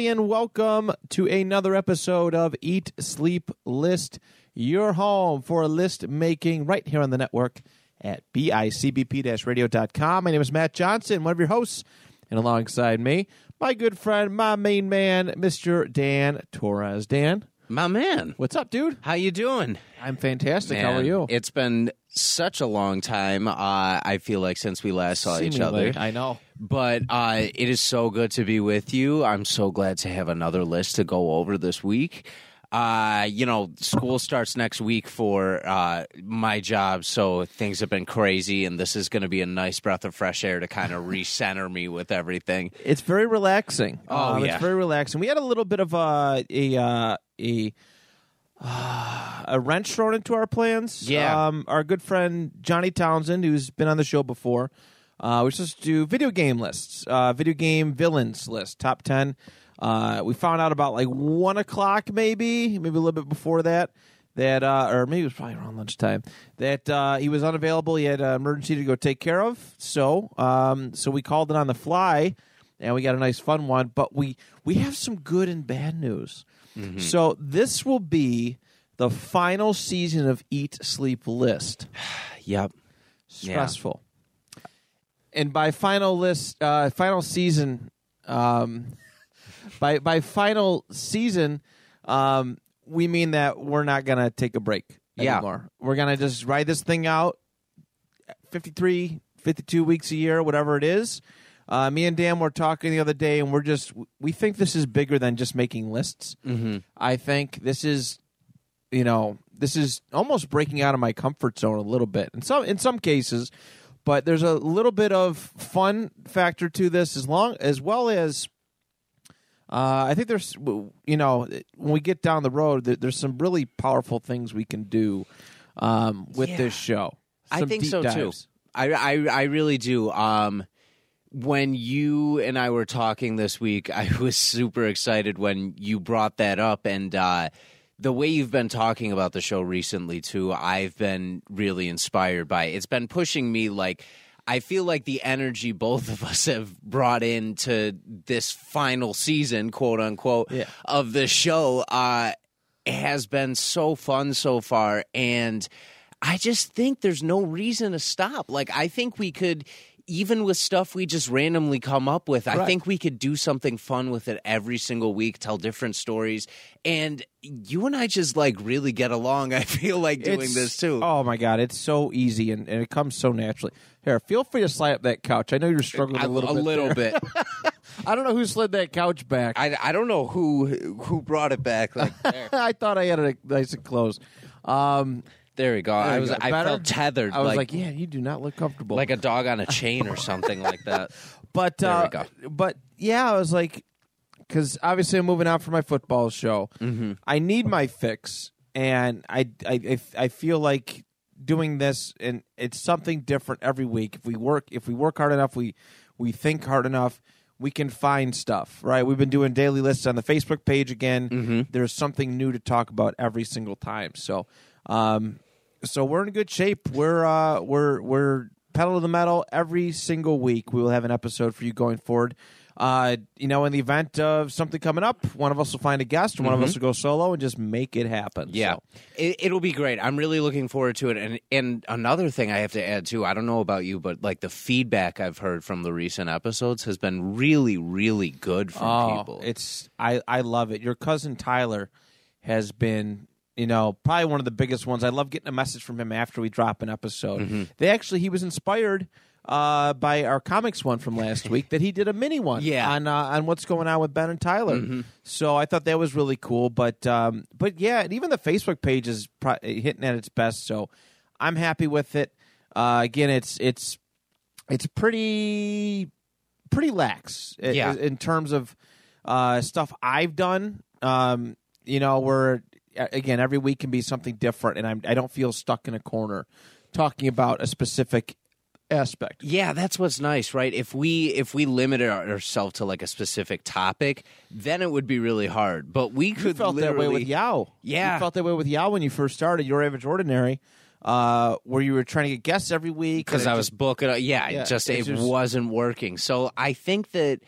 Everybody, and welcome to another episode of Eat, Sleep, List, your home for list making right here on the network at bicbp radio.com. My name is Matt Johnson, one of your hosts, and alongside me, my good friend, my main man, Mr. Dan Torres. Dan, My man, what's up, dude? how you doing? I'm fantastic. How are you? It's been such a long time. Uh, I feel like since we last saw each other, I know. but uh, it is so good to be with you. I'm so glad to have another list to go over this week. Uh, you know, school starts next week for uh, my job, so things have been crazy, and this is going to be a nice breath of fresh air to kind of recenter me with everything. It's very relaxing. Oh, Um, yeah. it's very relaxing. We had a little bit of a a uh, a uh, a wrench thrown into our plans. Yeah. Um, our good friend Johnny Townsend, who's been on the show before, uh, we're supposed to do video game lists, uh, video game villains list, top ten. Uh, we found out about like one o'clock, maybe, maybe a little bit before that. That uh, or maybe it was probably around lunchtime. That uh, he was unavailable. He had an emergency to go take care of. So, um, so we called it on the fly, and we got a nice fun one. But we we have some good and bad news. So this will be the final season of Eat Sleep List. Yep. Stressful. And by final list, uh, final season, um, by by final season, um, we mean that we're not gonna take a break Yeah. anymore. We're gonna just ride this thing out 53, 52 weeks a year, whatever it is. Uh, me and Dan were talking the other day, and we're just we think this is bigger than just making lists. Mm-hmm. I think this is, you know, this is almost breaking out of my comfort zone a little bit. In some in some cases, but there's a little bit of fun factor to this, as long as well as. Uh, I think there's, you know, when we get down the road, there's some really powerful things we can do um, with Yeah. this show. I think so too. I, I I really do. Um, when you and I were talking this week, I was super excited when you brought that up, and uh, the way you've been talking about the show recently too, I've been really inspired by. It's been pushing me like. I feel like the energy both of us have brought into this final season, quote unquote, Yeah. of the show uh, has been so fun so far. And I just think there's no reason to stop. Like, I think we could, even with stuff we just randomly come up with, I Right. think we could do something fun with it every single week, tell different stories. And you and I just like really get along. I feel like doing It's- this too. Oh my god, it's so easy and, and it comes so naturally. Here, feel free to slide up that couch. I know you're struggling I- a little bit. little there. bit. I don't know who slid that couch back. I, I, I don't know who who brought it back. Like there, thought I had it nice and close. Um, there we go. there I was go. I Better? felt tethered. I was like, like, yeah, you do not look comfortable. like a dog on a chain or something like that. but There uh, we go. but yeah, I was like, because obviously I'm moving out for my football show. Mm-hmm. I need my fix, and I, I I I feel like doing this, and it's something different every week. If we work, if we work hard enough, we we think hard enough. We can find stuff, right? We've been doing daily lists on the Facebook page again. Mm-hmm. There's something new to talk about every single time. So, um, so we're in good shape. We're uh, we're we're pedal to the metal every single week. We will have an episode for you going forward. Uh, you know, in the event of something coming up, one of us will find a guest, one of us will go solo and just make it happen. Yeah, So, it, it'll be great. I'm really looking forward to it. And and another thing I have to add too. I don't know about you, but like the feedback I've heard from the recent episodes has been really, really good from oh, people. it's I I love it. Your cousin Tyler has been. You know, probably one of the biggest ones. I love getting a message from him after we drop an episode. Mm-hmm. They actually, he was inspired uh, by our comics one from last week that he did a mini one Yeah. Mm-hmm. on uh, on what's going on with Ben and Tyler. So I thought that was really cool. But um, but yeah, and even the Facebook page is pro- hitting at its best. So I'm happy with it. Uh, again, it's it's it's pretty pretty lax Yeah. in terms of uh, stuff I've done. Um, you know, where again every week can be something different, and I'm, I don't feel stuck in a corner talking about a specific aspect. Yeah, that's what's nice, right? If we if we limited ourselves to like a specific topic, then it would be really hard. But we could You felt that way with Yao. Yeah. you felt that way with Yao when you first started your average ordinary, uh, where you were trying to get guests every week because I just- was booking. Yeah, Yeah, it just it just- wasn't working. So I think that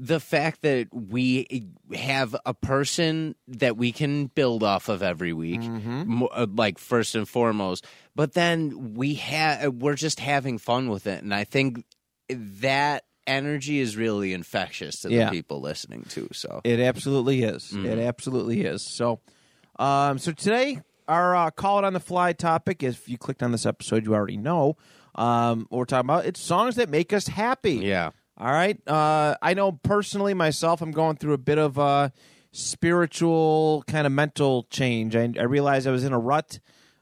the fact that we have a person that we can build off of every week, Mm-hmm. uh, like first and foremost, but then we have we're just having fun with it, and I think that energy is really infectious to Yeah. the people listening too. So It absolutely is. Mm-hmm. It absolutely is. So, um, so today our uh, call it on the fly topic. If you clicked on this episode, you already know um, what we're talking about. It's songs that make us happy. yeah. All right. Uh, I know personally myself, I'm going through a bit of a spiritual kind of mental change. I, I realized I was in a rut.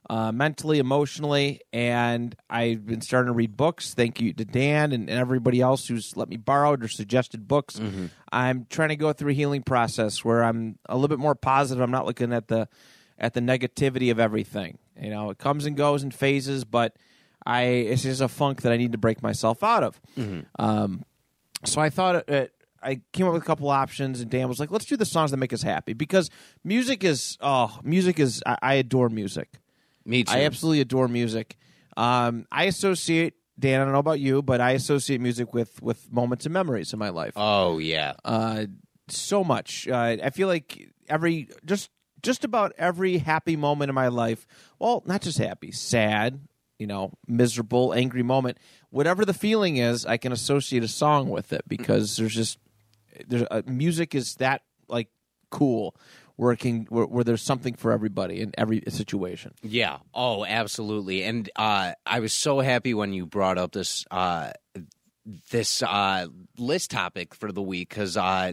Uh, mentally, emotionally, and I've been starting to read books. Thank you to Dan and, and everybody else who's let me borrow or suggested books. I'm trying to go through a healing process where I'm a little bit more positive. I'm not looking at the at the negativity of everything. You know, it comes and goes in phases, but I it's just a funk that I need to break myself out of. Um, so I thought uh, I came up with a couple options, and Dan was like, "Let's do the songs that make us happy," because music is oh, music is I, I adore music. Me too. I absolutely adore music. Um, I associate Dan. I don't know about you, but I associate music with with moments and memories in my life. oh yeah. Uh, so much. Uh, I feel like every just just about every happy moment in my life. Well, not just happy, sad. You know, miserable, angry moment. Whatever the feeling is, I can associate a song with it because there's just there's uh, music is that like cool can where, where there's something for everybody in every situation. Yeah. Oh, absolutely. And uh, I was so happy when you brought up this uh, this uh, list topic for the week because uh,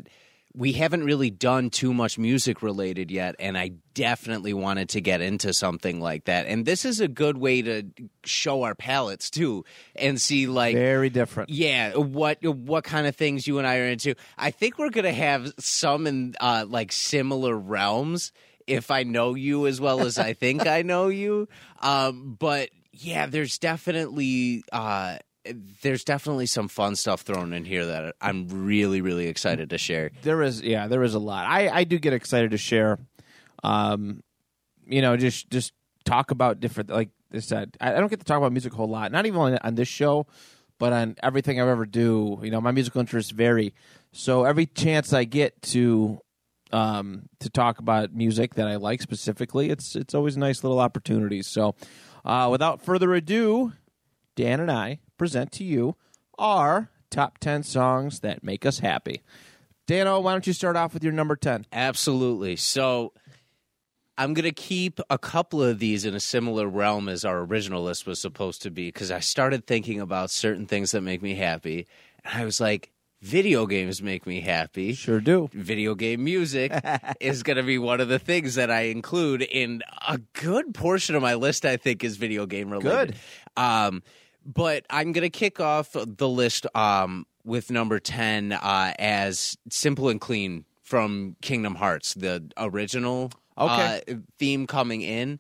we haven't really done too much music related yet, and I definitely wanted to get into something like that. And this is a good way to show our palettes too, and see like Very different. yeah, what what kind of things you and I are into. I think we're gonna have some in uh, like similar realms. If I know you as well as I think I know you, um, but yeah, there's definitely uh, there's definitely some fun stuff thrown in here that I'm really really excited to share. There is, yeah, there is a lot. I, I do get excited to share, um, you know, just just talk about different. Like I said, I, I don't get to talk about music a whole lot. Not even on, on this show, but on everything I ever do. You know, my musical interests vary. So every chance I get to um, to talk about music that I like specifically, it's it's always nice little opportunity. So, uh, without further ado, Dan and I present to you our top ten songs that make us happy. Dano, why don't you start off with your number ten? Absolutely. So I'm going to keep a couple of these in a similar realm as our original list was supposed to be because I started thinking about certain things that make me happy. And I was like, video games make me happy. Sure do. Video game music is going to be one of the things that I include in a good portion of my list, I think, is video game related. Good. Um, but I'm going to kick off the list um, with number 10 uh, as Simple and Clean from Kingdom Hearts, the original Okay. uh, theme coming in.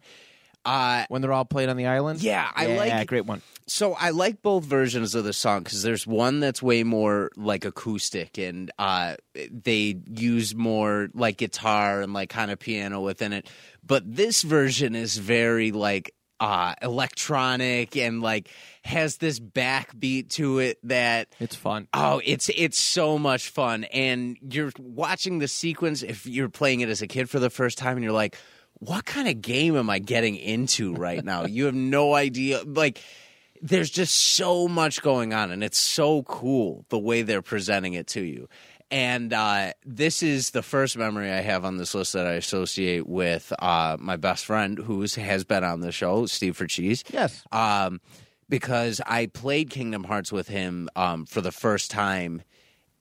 Uh, When they're all played on the island. Yeah, I yeah, like- great one. so I like both versions of the song because there's one that's way more like acoustic and uh, they use more like guitar and like kind of piano within it. But this version is very like uh, electronic and like has this backbeat to it that It's fun. Oh, it's it's so much fun, and you're watching the sequence. If you're playing it as a kid for the first time, and you're like, "What kind of game am I getting into right now?" you have no idea. Like, there's just so much going on, and it's so cool the way they're presenting it to you. And uh, this is the first memory I have on this list that I associate with uh, my best friend, who has been on the show, Steve for Cheese Yes. um, because I played Kingdom Hearts with him um, for the first time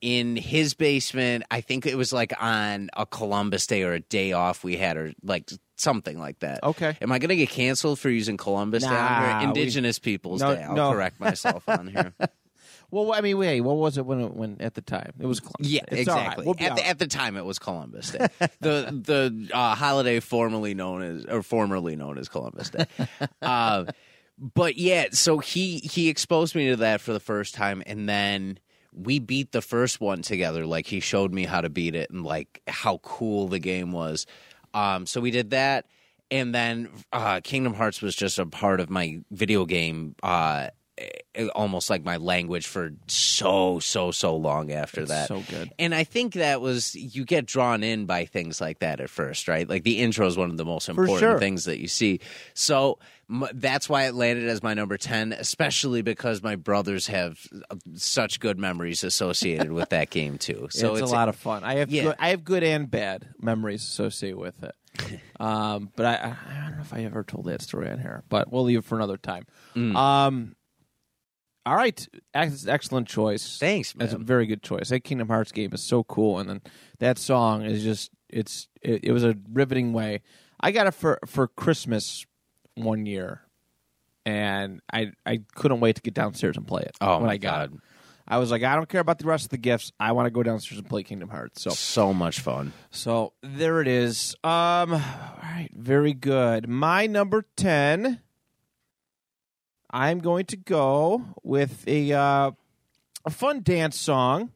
in his basement. I think it was like on a Columbus Day or a day off we had, or like something like that. Okay. Am I going to get canceled for using Columbus Day Nah, here? we- Indigenous Peoples No, Day. I'll no. correct myself on here. Well, I mean, wait, what was it when it, when at the time it was Columbus Yeah, Day. It's all right. exactly. We'll at, the, at the time, it was Columbus Day, the the uh, holiday formerly known as or formerly known as Columbus Day. uh, but yeah, so he he exposed me to that for the first time, and then we beat the first one together. Like he showed me how to beat it and like how cool the game was. Um, so we did that, and then uh, Kingdom Hearts was just a part of my video game. Uh, almost like my language for so so so long after that so good. and I think that was you get drawn in by things like that at first, right? Like the intro is one of the most important sure. things that you see. So m- that's why it landed as my number 10, especially because my brothers have uh, such good memories associated with that game too. So it's, a lot of fun. I have Yeah. good, I have good and bad memories associated with it. um, but I, I don't know if I ever told that story on here, but we'll leave it for another time. Mm. Um, all right, excellent choice. Thanks, man. That's a very good choice. That Kingdom Hearts game is so cool, and then that song is just it's it, it was a riveting way. I got it for for Christmas one year, and I I couldn't wait to get downstairs and play it. Oh, when my I got God. it, I was like, I don't care about the rest of the gifts. I want to go downstairs and play Kingdom Hearts. So So much fun. so there it is. Um, all right, very good. My number ten. I'm going to go with a uh, a fun dance song.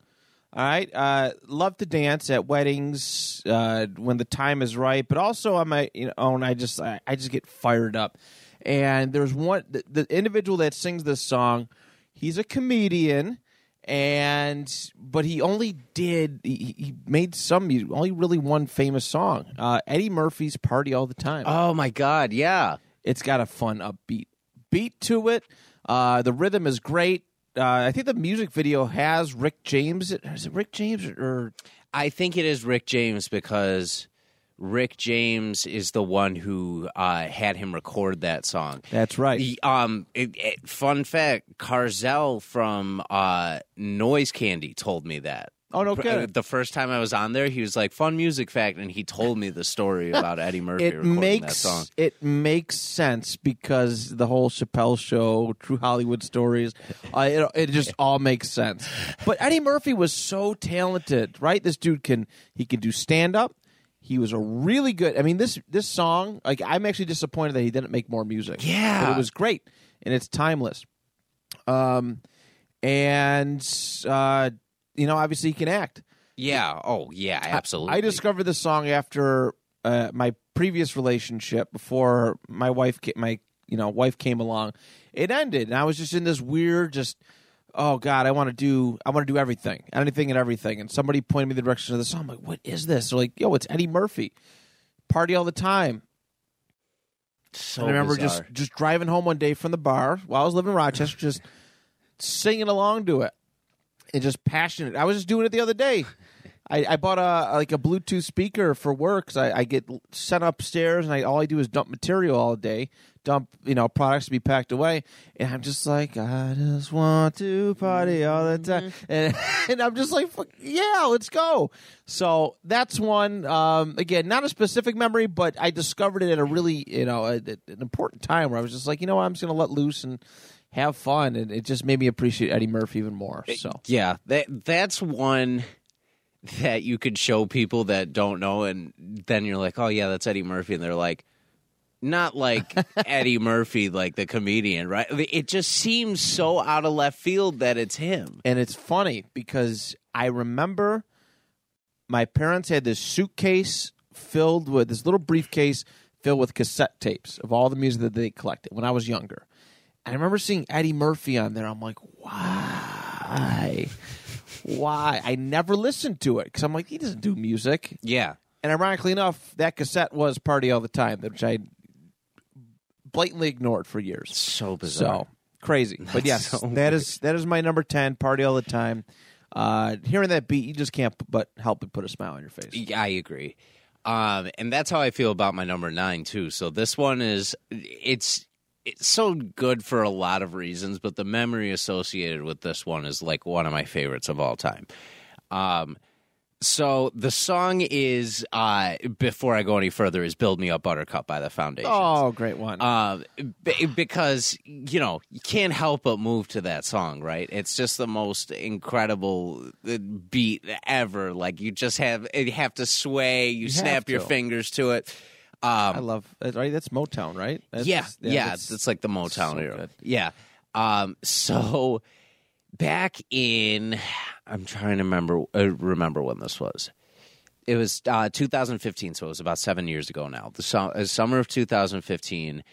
All right, uh, love to dance at weddings uh, when the time is right, but also on my own, I just I, I just get fired up. And there's one the, the individual that sings this song. He's a comedian, and but he only did he, he made some music, only really one famous song. Uh, Eddie Murphy's "Party All the Time." Oh my god, yeah. It's got a fun upbeat beat to it. Uh, the rhythm is great. Uh, I think the music video has Rick James. Is it Rick James or I think it is Rick James because Rick James is the one who uh, had him record that song. that's right? The, um, it, it- fun fact: Carzell from uh, Noise Candy told me that. Oh, no The first time I was on there, he was like, "Fun music fact," and he told me the story about Eddie Murphy it recording that makes song. it makes sense because the whole Chappelle show, True Hollywood Stories, uh, it it just all makes sense. But Eddie Murphy was so talented, right? This dude can he can do stand up. He was a really good. I mean this this song, like I'm actually disappointed that he didn't make more music. Yeah. but it was great and it's timeless. Um, and uh, you know, obviously he can act. Yeah. Oh, yeah. Absolutely. I discovered this song after uh, my previous relationship before my wife, ca- my you know wife came along. It ended, and I was just in this weird, just oh god, I want to do, I want to do everything, anything and everything. And somebody pointed me the direction of the song. I'm like, what is this? They're like, yo, it's Eddie Murphy. Party all the time. So and I remember bizarre. just just driving home one day from the bar while I was living in Rochester, just singing along to it and just passionate. I was just doing it the other day. I, I bought a like a Bluetooth speaker for work. 'cause I, I get sent upstairs and I all I do is dump material all day, dump you know products to be packed away, and I'm just like I just want to party all the time, and, and I'm just like yeah, let's go. So that's one. Um, again, not a specific memory, but I discovered it at a really you know a, an important time where I was just like you know what, I'm just gonna let loose and have fun, and it just made me appreciate Eddie Murphy even more. So Yeah, that that's one that you could show people that don't know, and then you're like, oh yeah, that's Eddie Murphy, and they're like, not like Eddie Murphy, like the comedian, right? It just seems so out of left field that it's him. And it's funny because I remember my parents had this suitcase filled with this little briefcase filled with cassette tapes of all the music that they collected when I was younger. I remember seeing Eddie Murphy on there. I'm like, why? Why? I never listened to it because I'm like, he doesn't do music. Yeah, And ironically enough, that cassette was Party All the Time, which I blatantly ignored for years. so bizarre. So crazy, but yes, so that is that is my number ten. Party all the time. Uh, hearing that beat, you just can't but help but put a smile on your face. Yeah, I agree. Um, and that's how I feel about my number nine too. So this one is it's it's so good for a lot of reasons, but the memory associated with this one is like one of my favorites of all time. Um, So the song is uh, before I go any further is "Build Me Up, Buttercup" by the Foundation. Oh, great one. Uh, b- because you know you can't help but move to that song, right? It's just the most incredible uh, beat ever. Like you just have you have to sway, you, have snap your fingers to it. I Um, love uh, right. That's Motown, right? That's, yeah, yeah, that's- it's like the Motown so era. good. Yeah. Um, so back in, I'm trying to remember uh, remember when this was. It was uh, 2015, so it was about seven years ago now. The su- uh, summer of 2015.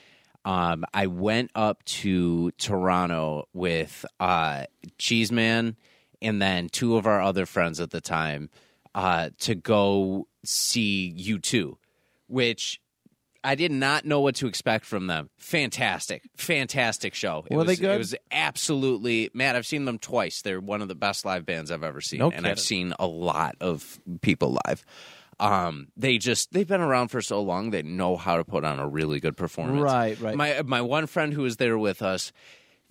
Um, I went up to Toronto with uh, Cheeseman and then two of our other friends at the time uh, to go see U2, which I did not know what to expect from them. Fantastic, fantastic show. It Were they was, good? It was absolutely Matt. I've seen them twice. They're one of the best live bands I've ever seen, No and I've kidding. seen a lot of people live. Um, they just they've been around for so long. They know how to put on a really good performance. Right, right. My my one friend who was there with us,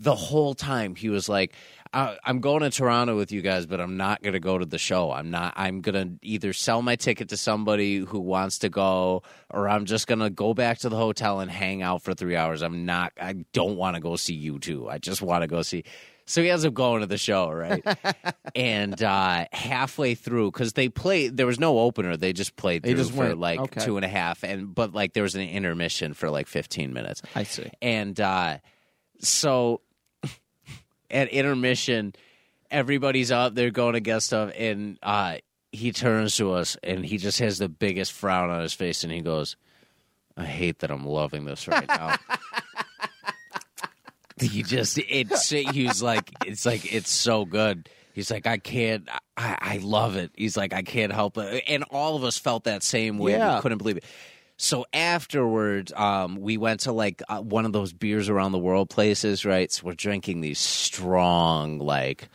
the whole time he was like, I, "I'm going to Toronto with you guys, but I'm not going to go to the show. I'm not. I'm going to either sell my ticket to somebody who wants to go, or I'm just going to go back to the hotel and hang out for three hours. I'm not. I don't want to go see you two. I just want to go see." So he ends up going to the show, right? and uh, halfway through, because they played, there was no opener. They just played through just for went, like okay. two and a half, and but like there was an intermission for like 15 minutes. I see. And uh, so at intermission, everybody's up there going to get stuff, and uh, he turns to us and he just has the biggest frown on his face, and he goes, "I hate that I'm loving this right now." he just it's he was like it's like it's so good. He's like I can't I, I love it. He's like I can't help it, and all of us felt that same way. Yeah. We couldn't believe it. So afterwards, um, we went to like uh, one of those beers around the world places, right? So we're drinking these strong, like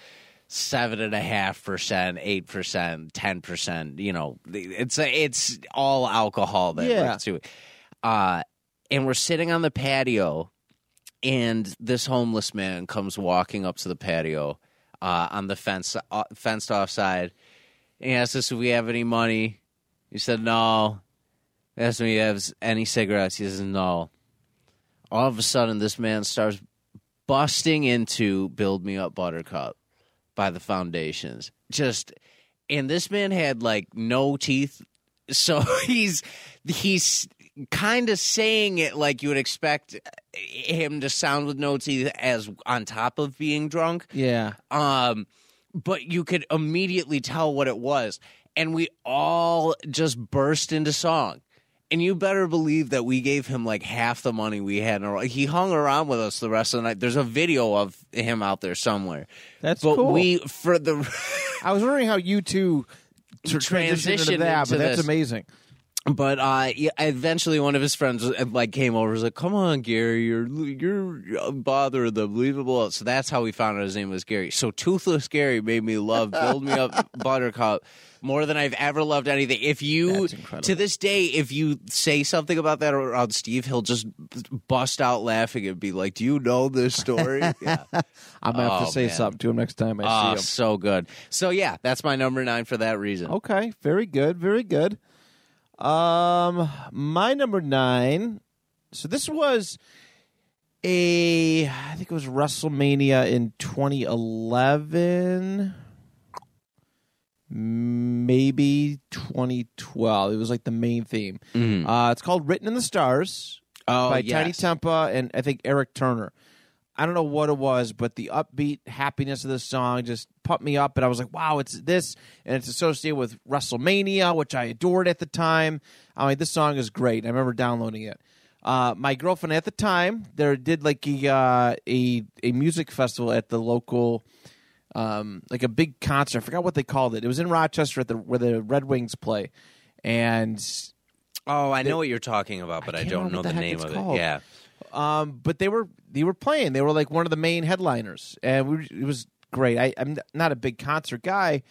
seven and a half percent, eight percent, ten percent. You know, it's it's all alcohol that Yeah. works to. Uh, and we're sitting on the patio, and this homeless man comes walking up to the patio uh, on the fence uh, fenced off side. And he asked us if we have any money. He said no. Asked me if he has any cigarettes. He says no. All of a sudden, this man starts busting into "Build Me Up, Buttercup" by the Foundations. Just, and this man had like no teeth, so he's he's kind of saying it like you would expect him to sound with no teeth, as on top of being drunk Yeah. um but you could immediately tell what it was and we all just burst into song and you better believe that we gave him like half the money we had in a he hung around with us the rest of the night there's a video of him out there somewhere That's but cool. we for the I was wondering how you two tr- transitioned Transitioned into that, into but that's amazing. But uh, eventually, one of his friends uh, like came over. and Was like, "Come on, Gary, you're you're bothering them. Leave him alone." So that's how we found out his name was Gary. So Toothless Gary made me love "Build Me Up, Buttercup" more than I've ever loved anything. If you to this day, if you say something about that around Steve, he'll just bust out laughing and be like, "Do you know this story?" yeah. I'm gonna have Oh, to say man. something to him next time I Oh, see him. so good. So yeah, that's my number nine for that reason. Okay, very good, very good. Um, my number nine. So this was a, I think it was WrestleMania in 2011, maybe 2012. It was like the main theme. Mhm. Uh, it's called "Written in the Stars" Oh, by yes. Tinie Tempah and I think Eric Turner. I don't know what it was, but the upbeat happiness of this song just pumped me up, and I was like, "Wow, it's this!" And it's associated with WrestleMania, which I adored at the time. I mean, this song is great. I remember downloading it. Uh, my girlfriend at the time there did like a uh, a a music festival at the local, um, like a big concert. I forgot what they called it. It was in Rochester at the where the Red Wings play, and Oh, I know what you're talking about, but I I, don't know the, the name of called. it. Yeah. Um, but they were they were playing. They were like one of the main headliners, and we, it was great. I, I'm not a big concert guy,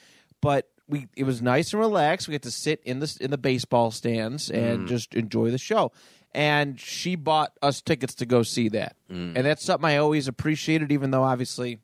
but we it was nice and relaxed. We get to sit in the in the baseball stands and Mm. just enjoy the show. And she bought us tickets to go see that, Mm. and that's something I always appreciated. Even though obviously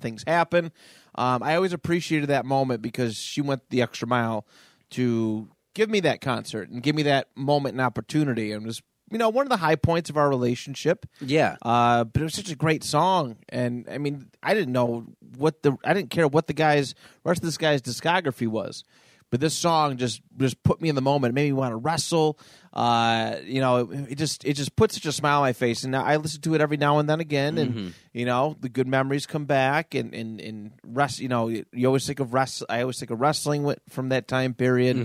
things happen. Um, I always appreciated that moment because she went the extra mile to give me that concert and give me that moment and opportunity, and was you know one of the high points of our relationship. Yeah. Uh, but it was such a great song, and I mean, I didn't know what the I didn't care what the guy's rest of this guy's discography was, but this song just just put me in the moment. It made me want to wrestle. Uh, you know, it, it just it just put such a smile on my face, and I listen to it every now and then again, and you know, the good memories come back, and and and rest. You know, you always think of rest. I always think of wrestling with, from that time period.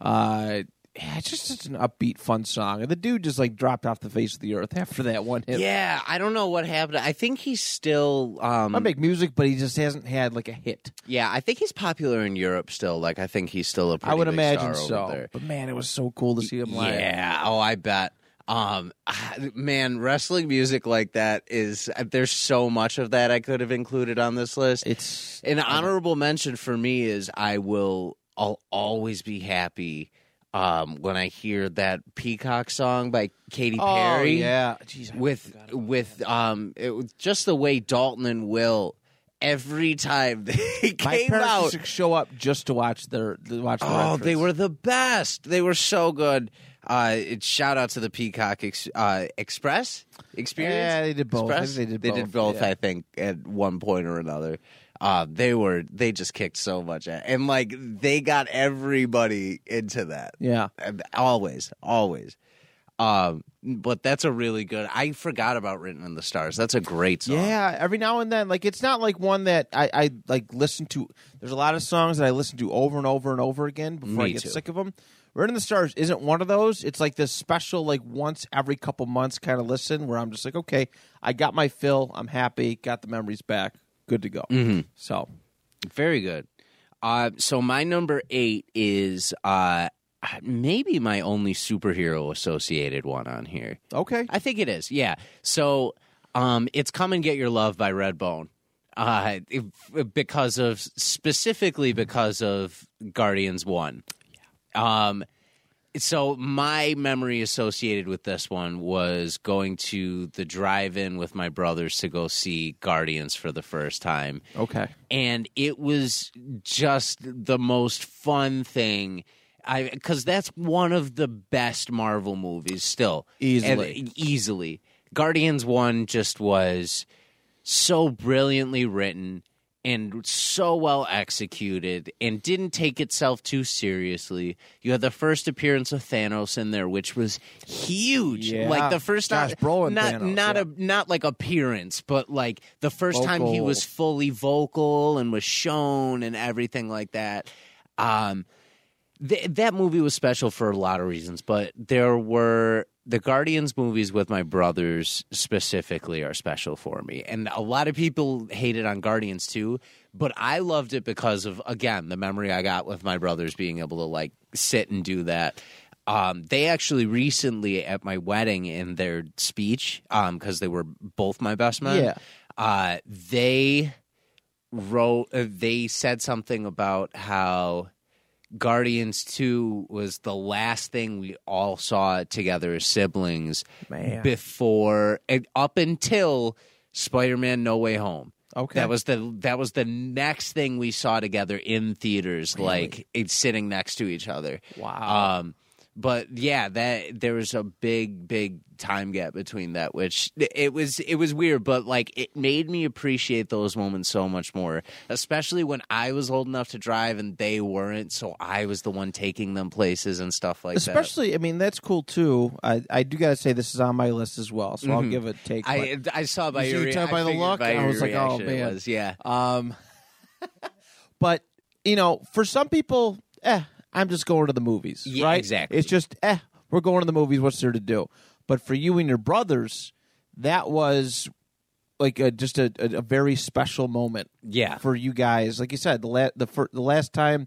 Uh, yeah, it's just an upbeat, fun song. And the dude just like dropped off the face of the earth after that one hit. Yeah, I don't know what happened. I think he's still um I make music, but he just hasn't had like a hit. yeah, I think he's popular in Europe still. Like I think he's still a pretty I would big imagine star so. over there. But man, it was so cool to see him live. Yeah. Oh, I bet. Um, man, wrestling music like that is there's so much of that I could have included on this list. It's An honorable mention for me is I will I'll always be happy um, when I hear that Peacock song by Katy oh Perry yeah, Jeez, with with um it, just the way Dalton and Will every time they came out show up just to watch their to watch. The Oh, they were the best. They were so good. Uh, it, shout out to the Peacock ex, uh, Express experience. Yeah, they did both. I Express? think they did They both, did both. yeah. I think at one point or another. Uh, they were they just kicked so much at, and like they got everybody into that. Yeah, And Always, always. Um, but that's a really good. I forgot about Written in the Stars. That's a great song. yeah. Every now and then, like it's not like one that I, I like listen to. There's a lot of songs that I listen to over and over and over again before I get too. sick of them. "Written in the Stars isn't one of those. It's like this special, like once every couple months kind of listen where I'm just like, okay, I got my fill. I'm happy. Got the memories back. Good to go. Mm-hmm. So Very good. Uh, so my number eight is uh, maybe my only superhero associated one on here. okay, I think it is. Yeah. So um, it's "Come and Get Your Love" by Redbone. Uh, because of specifically because of Guardians One. Um, so my memory associated with this one was going to the drive-in with my brothers to go see Guardians for the first time okay. and it was just the most fun thing. I because that's one of the best Marvel movies still Easily. And- easily. Guardians one just was so brilliantly written and so well executed and didn't take itself too seriously. You had the first appearance of Thanos in there, which was huge. Yeah. Like the first Josh time, Brolin not Thanos, not yeah. a not like appearance, but like the first time he was fully vocal and was shown and everything like that. Um, th- that movie was special for a lot of reasons, but there were the Guardians movies with my brothers specifically are special for me. And a lot of people hated on Guardians too, but I loved it because of again the memory I got with my brothers being able to like sit and do that. Um, they actually recently at my wedding in their speech, because they were both my best men. Yeah. uh, they wrote. Uh, they said something about how Guardians 2 was the last thing we all saw together as siblings Man. before and up until Spider-Man No Way Home. Okay. That was the that was the next thing we saw together in theaters like it's sitting next to each other. Wow. Um but yeah, that there was a big, big time gap between that, which it was it was weird, but like it made me appreciate those moments so much more, especially when I was old enough to drive and they weren't, so I was the one taking them places and stuff like that. Especially, I mean, that's cool too. I, I do got to say this is on my list as well, so I'll give it a take. I I saw by You your rea- by the look, by I was like, oh, man. was, yeah. um, but you know, for some people, eh, I'm just going to the movies, Yeah, right? exactly. It's just, eh, we're going to the movies. What's there to do? But for you and your brothers, that was like a, just a, a, a very special moment Yeah. for you guys. Like you said, the la- the fir- the last time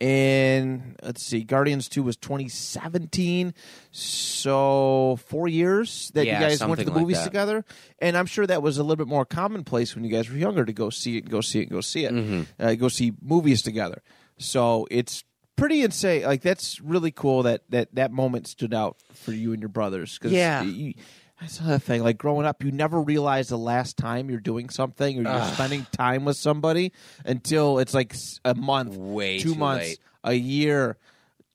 in let's see, Guardians Two was 2017, so four years that Yeah, you guys went to the like movies that. together. And I'm sure that was a little bit more commonplace when you guys were younger to go see it, and go see it, and go see it, Mm-hmm. uh, go see movies together. So it's pretty insane. Like that's really cool that that that moment stood out for you and your brothers. 'cause Yeah. you- That's another thing. Like growing up, you never realize the last time you're doing something or you're spending time with somebody until it's like s- a month, Way two too months, late. a year,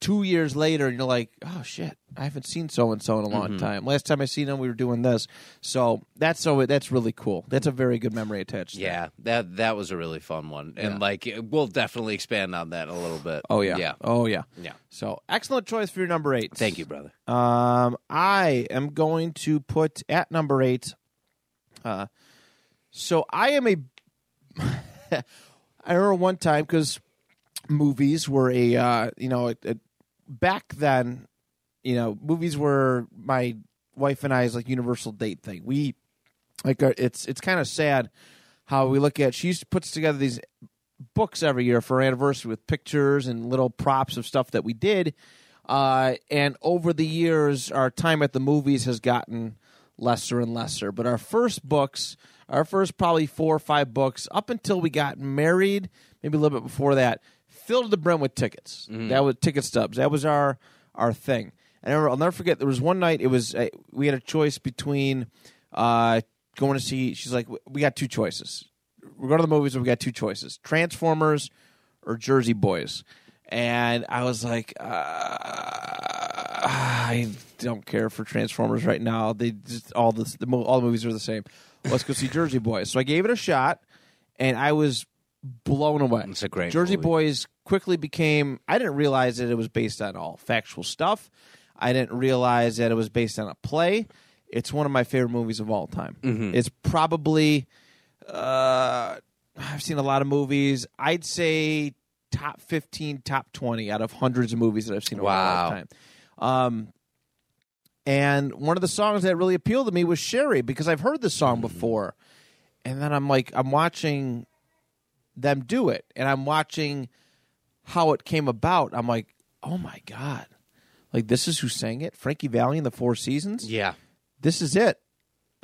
two years later, and you're like, oh shit, I haven't seen so and so in a long Mm-hmm. time. Last time I seen them, we were doing this. So that's so that's really cool. That's a very good memory attached. Yeah, that that was a really fun one, and Yeah. like we'll definitely expand on that a little bit. Oh yeah. yeah, Oh yeah. yeah. So excellent choice for your number eight. Thank you, brother. Um, I am going to put at number eight. Uh, so I am a. I remember one time because movies were a uh, you know it, it, back then, you know movies were my wife and I's like universal date thing. We like uh, it's it's kind of sad how we look at. She puts together these books every year for our anniversary with pictures and little props of stuff that we did. Uh, and over the years, our time at the movies has gotten lesser and lesser. But our first books, our first probably four or five books, up until we got married, maybe a little bit before that, filled to the brim with tickets. That was ticket stubs. That was our our thing. And I remember, I'll never forget. There was one night. It was uh, we had a choice between uh, going to see. She's like, we got two choices. We're going to the movies. and We got two choices: Transformers or Jersey Boys. And I was like, uh, I don't care for Transformers right now. They just all the, the all the movies are the same. Let's go see Jersey Boys. So I gave it a shot, and I was blown away. It's a great Jersey movie. Boys quickly became. I didn't realize that it was based on all factual stuff. I didn't realize that it was based on a play. It's one of my favorite movies of all time. Mm-hmm. It's probably. Uh, I've seen a lot of movies. I'd say top fifteen, top twenty out of hundreds of movies that I've seen over my Wow. lifetime. Um, and one of the songs that really appealed to me was Sherry because I've heard this song before, and then I'm like, I'm watching them do it, and I'm watching how it came about. I'm like, oh my god, like this is who sang it, Frankie Valli in the Four Seasons Yeah, this is it.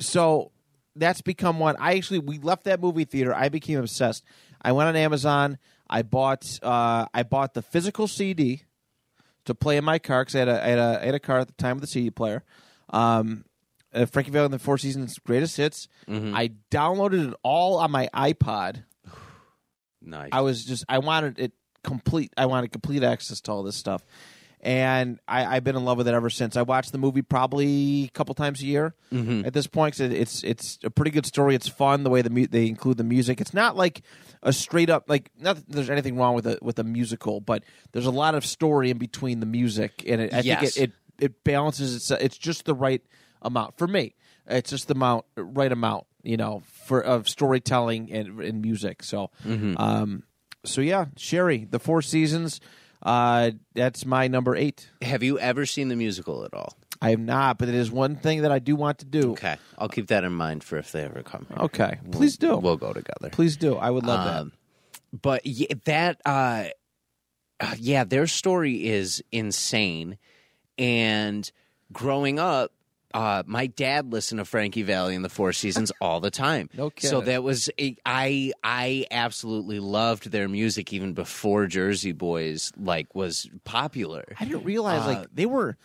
So that's become one. I actually we left that movie theater. I became obsessed. I went on Amazon. I bought uh, I bought the physical CD to play in my car because I, had a- I, had a- I had a car at the time with the CD player. Um, uh, Frankie Valli and the Four Seasons Greatest Hits. I downloaded it all on my iPod. Nice. I was just I wanted it complete. I wanted complete access to all this stuff, and I, I've been in love with it ever since. I watch the movie probably a couple times a year mm-hmm. at this point. 'cause it's it's a pretty good story. It's fun the way the mu- they include the music. It's not like a straight up like not there's anything wrong with a with a musical, but there's a lot of story in between the music, and it, I Yes. think it, it it balances. It's it's just the right amount for me. It's just the amount right amount, you know, for of storytelling and, and music. So, um, so yeah, Sherry, the Four Seasons. Uh, that's my number eight. Have you ever seen the musical at all? I have not, but it is one thing that I do want to do. Okay, I'll keep that in mind for if they ever come. Here. Okay, please do. We'll go together. please do. I would love Um, but yeah, that, uh, yeah, their story is insane. And growing up, uh, my dad listened to Frankie Valli and the Four Seasons all the time. No kidding. So that was a, I I absolutely loved their music even before Jersey Boys like was popular. I didn't realize Uh, like they were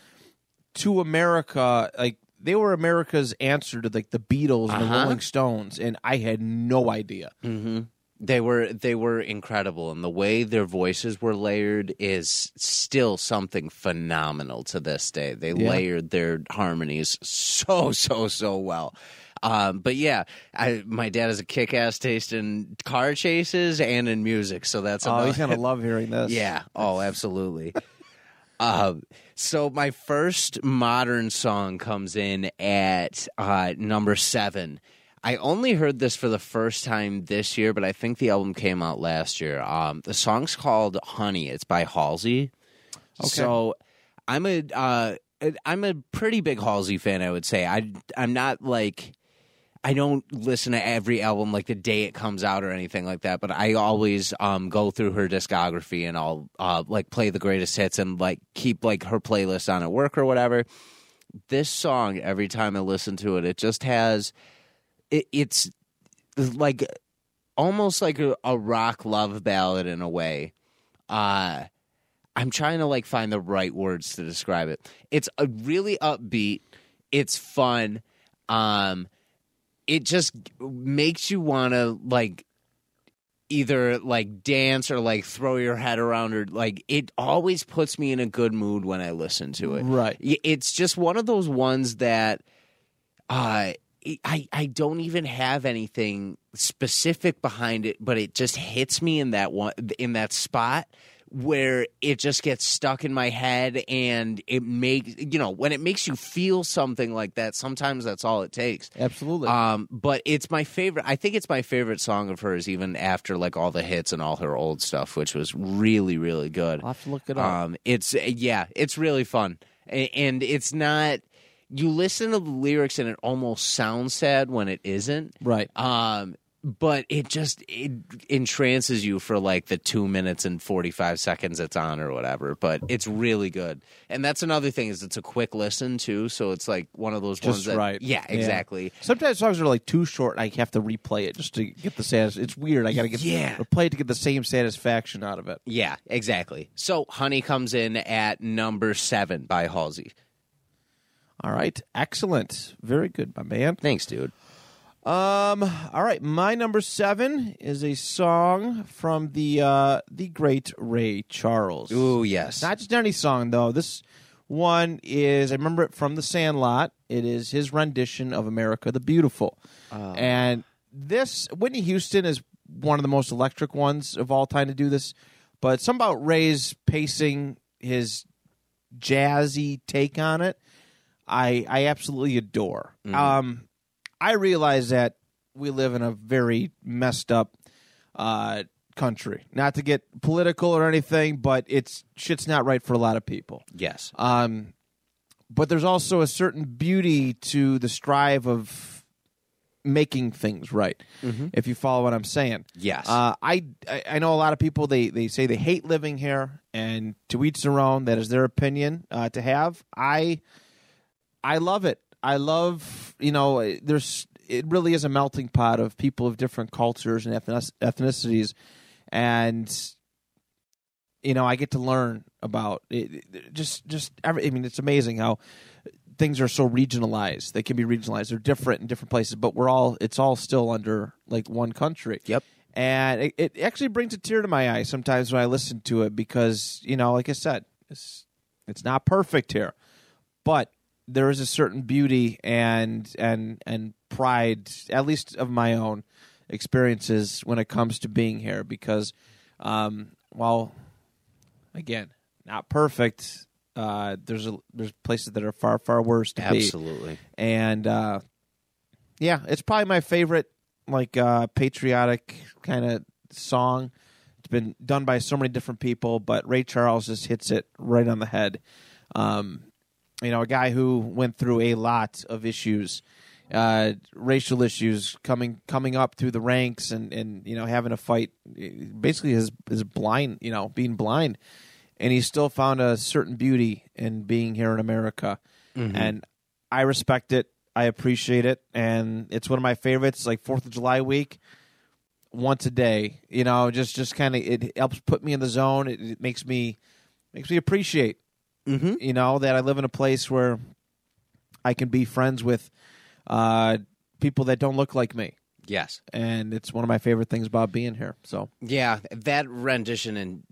to America like they were America's answer to like the Beatles and the Uh-huh. Rolling Stones, and I had no idea. hmm They were they were incredible, and the way their voices were layered is still something phenomenal to this day. They Yeah. layered their harmonies so so so well. Um, but yeah, I, my dad has a kick-ass taste in car chases and in music, so that's Oh, about he's gonna love hearing this. yeah. Oh, absolutely. um, so my first modern song comes in at uh, number seven. I only heard this for the first time this year, but I think the album came out last year. Um, the song's called "Honey." It's by Halsey. Okay. So I'm a uh, I'm a pretty big Halsey fan. I would say I I'm not like I don't listen to every album like the day it comes out or anything like that, but I always um go through her discography and I'll uh like play the greatest hits and like keep like her playlist on at work or whatever. This song every time I listen to it, it just has it, it's like almost like a, a rock love ballad in a way. Uh I'm trying to like find the right words to describe it. It's a really upbeat. It's fun. um, it just makes you want to like either like dance or like throw your head around or like it always puts me in a good mood when I listen to it. Right. It's just one of those ones that uh I I don't even have anything specific behind it, but it just hits me in that one in that spot where it just gets stuck in my head and it makes you know when it makes you feel something like that sometimes that's all it takes Absolutely. um, but it's my favorite. I think it's my favorite song of hers, even after like all the hits and all her old stuff, which was really, really good. I'll have to look it up. Um, it's yeah, it's really fun, and it's not. You listen to the lyrics and it almost sounds sad when it isn't. right. Um, but it just it entrances you for like the two minutes and forty five seconds it's on or whatever. But it's really good, and that's another thing is it's a quick listen too. So it's like one of those ones Just that right. yeah, Yeah. exactly. Sometimes songs are like too short. and I have to replay it just to get the satis. It's weird. I got to get Yeah. replay it to get the same satisfaction out of it. Yeah, exactly. So Honey comes in at number seven by Halsey. All right, excellent, very good, my man. Thanks, dude. Um, all right, my number seven is a song from the uh the great Ray Charles. Ooh, yes. Not just any song though. This one is I remember it from The Sandlot. It is his rendition of America the Beautiful. And this Whitney Houston is one of the most electric ones of all time to do this, but some about Ray's pacing, his jazzy take on it, I I absolutely adore. Um I realize that we live in a very messed up uh, country. Not to get political or anything, but it's shit's not right for a lot of people. yes. Um, but there's also a certain beauty to the strive of making things right. If you follow what I'm saying. Yes. Uh, I, I I know a lot of people they they say they hate living here, and to each their own. That is their opinion uh, to have. I I love it. I love you know eh, there's it really is a melting pot of people of different cultures and ethnicities, and you know I get to learn about it. it- Just just every, I mean it's amazing how things are so regionalized. They can be regionalized. They're different in different places, but we're all it's all still under like one country. Yep. And it, it actually brings a tear to my eye sometimes when I listen to it because you know, like I said, it's it's not perfect here, but there is a certain beauty and and and pride, at least of my own experiences when it comes to being here. Because, um, while again, not perfect, uh, there's a there's places that are far far worse to be Absolutely. and uh, yeah, it's probably my favorite like uh, patriotic kind of song. It's been done by so many different people, but Ray Charles just hits it right on the head. Um, you know, a guy who went through a lot of issues, uh, racial issues coming coming up through the ranks, and and you know having a fight, basically his his blind, you know, being blind, and he still found a certain beauty in being here in America, and I respect it. I appreciate it, and it's one of my favorites. Like Fourth of July week, once a day, you know, just just kind of it helps put me in the zone. It, it makes me makes me appreciate, Mm-hmm. you know, that I live in a place where I can be friends with uh, people that don't look like me, Yes. and it's one of my favorite things about being here. So Yeah, that rendition and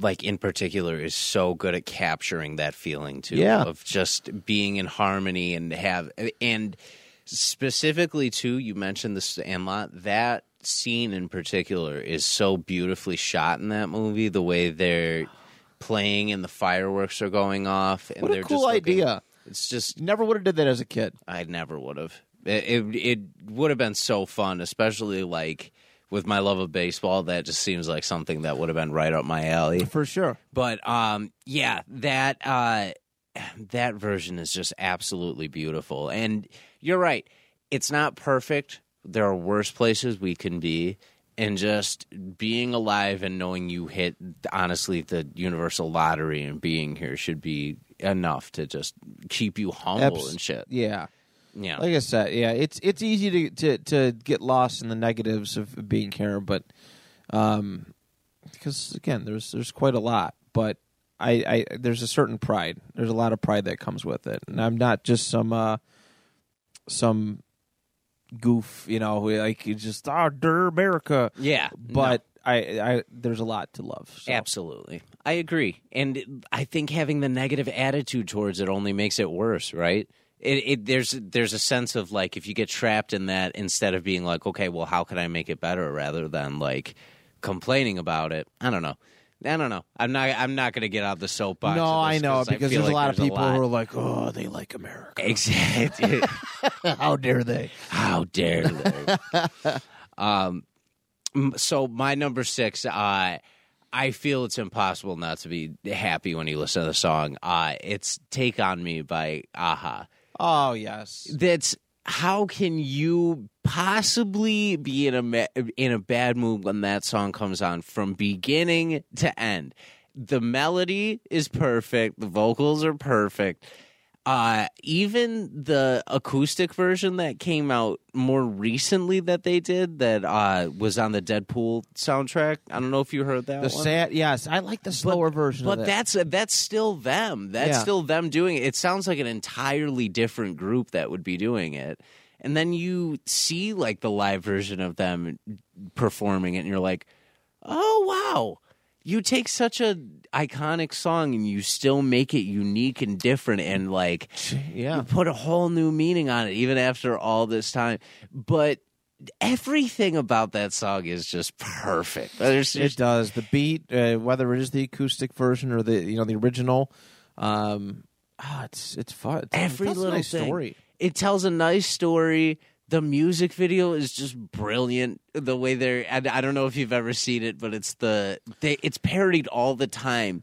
like in particular is so good at capturing that feeling too Yeah. of just being in harmony and have and specifically too you mentioned the Sandlot that scene in particular is so beautifully shot in that movie the way they're playing and the fireworks are going off and what a they're cool looking- idea! it's just Never would have did that as a kid. I never would have. It, it it would have been so fun, especially like with my love of baseball. That just seems like something that would have been right up my alley. For sure. But um, yeah, that uh, that version is just absolutely beautiful. And you're right; it's not perfect. There are worse places we can be. And just being alive and knowing you hit, honestly, the universal lottery and being here should be enough to just keep you humble Abs- and shit. Yeah. Yeah. Like I said, yeah, it's it's easy to, to, to get lost in the negatives of being here, but um, because again, there's there's quite a lot, but I, I there's a certain pride. There's a lot of pride that comes with it, and I'm not just some uh, some goof, you know, like you just ah, der America. Yeah, But I, I, there's a lot to love. so. Absolutely. I agree. And I think having the negative attitude towards it only makes it worse, right? It, it there's there's a sense of like if you get trapped in that instead of being like, okay, well, how can I make it better rather than like complaining about it. I don't know. I don't know. I'm not. I'm not going to get out of the soapbox. No, I know 'cause because feel there's a like lot of people lot. who are like, "Oh, they like America." exactly. How dare they? How dare they? um, so my number six, uh, I feel it's impossible not to be happy when you listen to the song. Uh, it's "Take on Me" by a-ha. Oh yes. That's how can you possibly be in a in a bad mood when that song comes on from beginning to end? The melody is perfect. The vocals are perfect. Uh, even the acoustic version that came out more recently that they did that uh, was on the Deadpool soundtrack. I don't know if you heard that The one. sad, yes, I like the slower version. But of that. that's that's still them. That's Yeah. still them doing it. It sounds like an entirely different group that would be doing it. And then you see like the live version of them performing it and you're like, "Oh wow. You take such a iconic song and you still make it unique and different and like yeah. you put a whole new meaning on it even after all this time." But everything about that song is just perfect. There's It does the beat, uh, whether it is the acoustic version or the you know the original. Um, ah, it's it's fun. It's, every a little nice story. It tells a nice story. The music video is just brilliant. The way they're, I, I don't know if you've ever seen it, but it's the they, it's parodied all the time.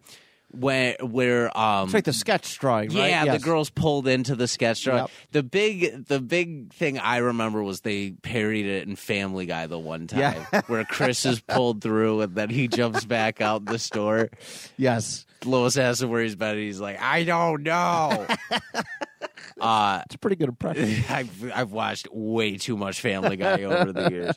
Where where um It's like the sketch drawing, right? yeah, Yes. the girls pulled into the sketch drawing. Yep. The big the big thing I remember was they parodied it in Family Guy the one time Yeah. where Chris is pulled through and then he jumps back out the store. Yes, Lois asks him where he's been and he's like, I don't know. uh it's a pretty good impression. I've I've watched way too much Family Guy over the years.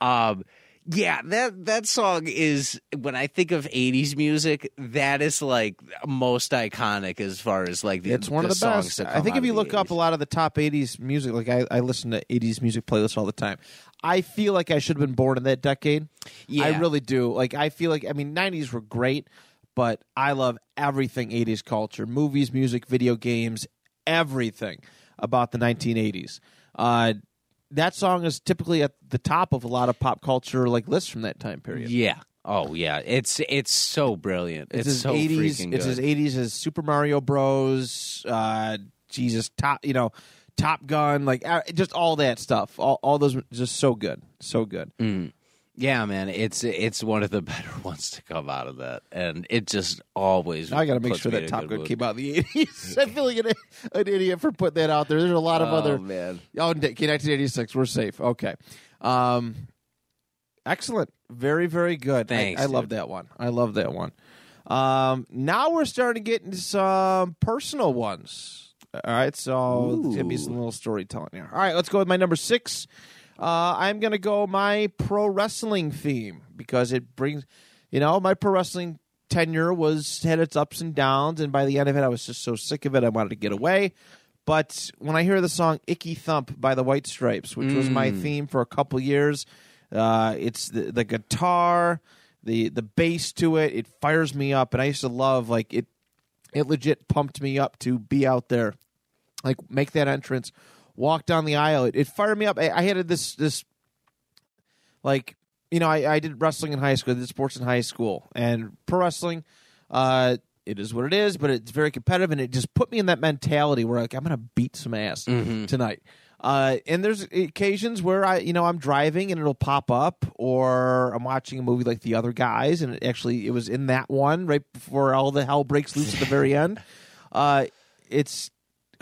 Um, yeah, that that song is when I think of '80s music, that is like most iconic as far as like the, It's one of the best. I think if you the look up a lot of the top '80s music, like I, I listen to '80s music playlists all the time. I feel like I should have been born in that decade. Yeah. I really do. Like I feel like I mean '90s were great, but I love everything '80s culture, movies, music, video games, everything about the 1980s. Uh, that song is typically at the top of a lot of pop culture like lists from that time period. yeah, oh yeah, it's it's so brilliant. It's, It's, so 80s. freaking It's good. as 80s as Super Mario Bros. Uh, Jesus, top you know, Top Gun, like uh, just all that stuff. All all those just so good, so good. Mm. Yeah, man, it's it's one of the better ones to come out of that, and it just always. Now I got to make sure that Top good Gun came out in the 80s. I feel like an, an idiot for putting that out there. There's a lot of Oh, other. man. Oh, 1986. We're safe. Okay. Um, excellent. Very, very good. I- Thanks, I, love that one. I love that one. Um, now we're starting to get into some personal ones. All right. So it's to be some little storytelling here. All right. Let's go with my number six. Uh, I'm going to go my pro wrestling theme because it brings, you know, my pro wrestling tenure was had its ups and downs, and by the end of it, I was just so sick of it, I wanted to get away. But when I hear the song "Icky Thump" by the White Stripes, which was my theme for a couple years, uh, it's the, the guitar, the the bass to it. It fires me up, and I used to love like it. It legit pumped me up to be out there, like make that entrance, walk down the aisle. It, it fired me up. I, I had this this like you know I, I did wrestling in high school, I did sports in high school, and pro wrestling. Uh, it is what it is, but it's very competitive, and it just put me in that mentality where like I'm gonna beat some ass tonight. Uh, and there's occasions where I, you know, I'm driving and it'll pop up, or I'm watching a movie like The Other Guys, and it actually it was in that one right before all the hell breaks loose at the very end. Uh, it's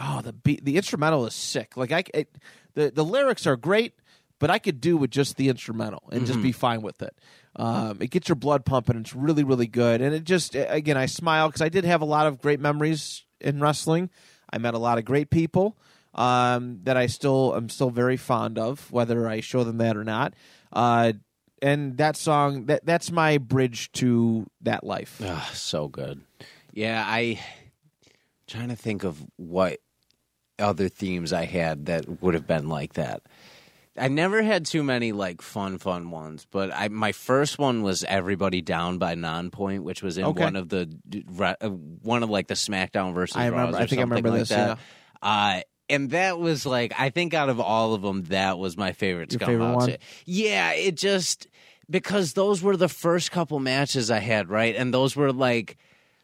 oh the beat, the instrumental is sick. Like I, it, the the lyrics are great, but I could do with just the instrumental and just be fine with it. Um, it gets your blood pumping. It's really really good, and it just again I smile because I did have a lot of great memories in wrestling. I met a lot of great people um, that I still am still very fond of, whether I show them that or not. Uh, and that song that that's my bridge to that life. Ah, so good. Yeah, I trying to think of what other themes I had that would have been like that. I never had too many like fun, fun ones, but I my first one was "Everybody Down" by Nonpoint, which was in Okay. one of the uh, one of like the SmackDown versus. I remember- I think I remember like this, That. Uh, and that was like I think out of all of them, that was my favorite. Your favorite one? Yeah, it just because those were the first couple matches I had, right? And those were like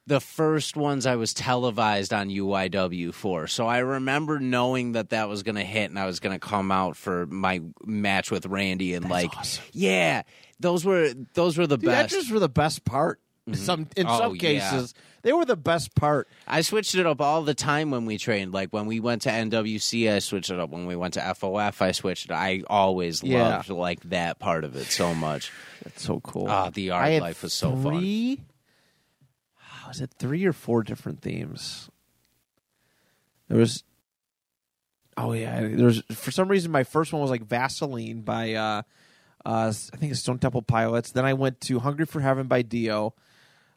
the first ones I was televised on UIW for. So I remember knowing that that was going to hit and I was going to come out for my match with Randy and like awesome. yeah, those were those were the The best. matches were the best part. Some in Oh, some yeah. cases, they were the best part. I switched it up all the time when we trained. Like when we went to NWC, I switched it up. When we went to FOF, I switched it. I always Yeah. loved like that part of it so much. That's so cool. Ah, the art I had life was so fun. Was it three or four different themes? There was. Oh yeah, there's for some reason my first one was like Vaseline by uh, uh, I think it's Stone Temple Pilots. Then I went to Hungry for Heaven by Dio.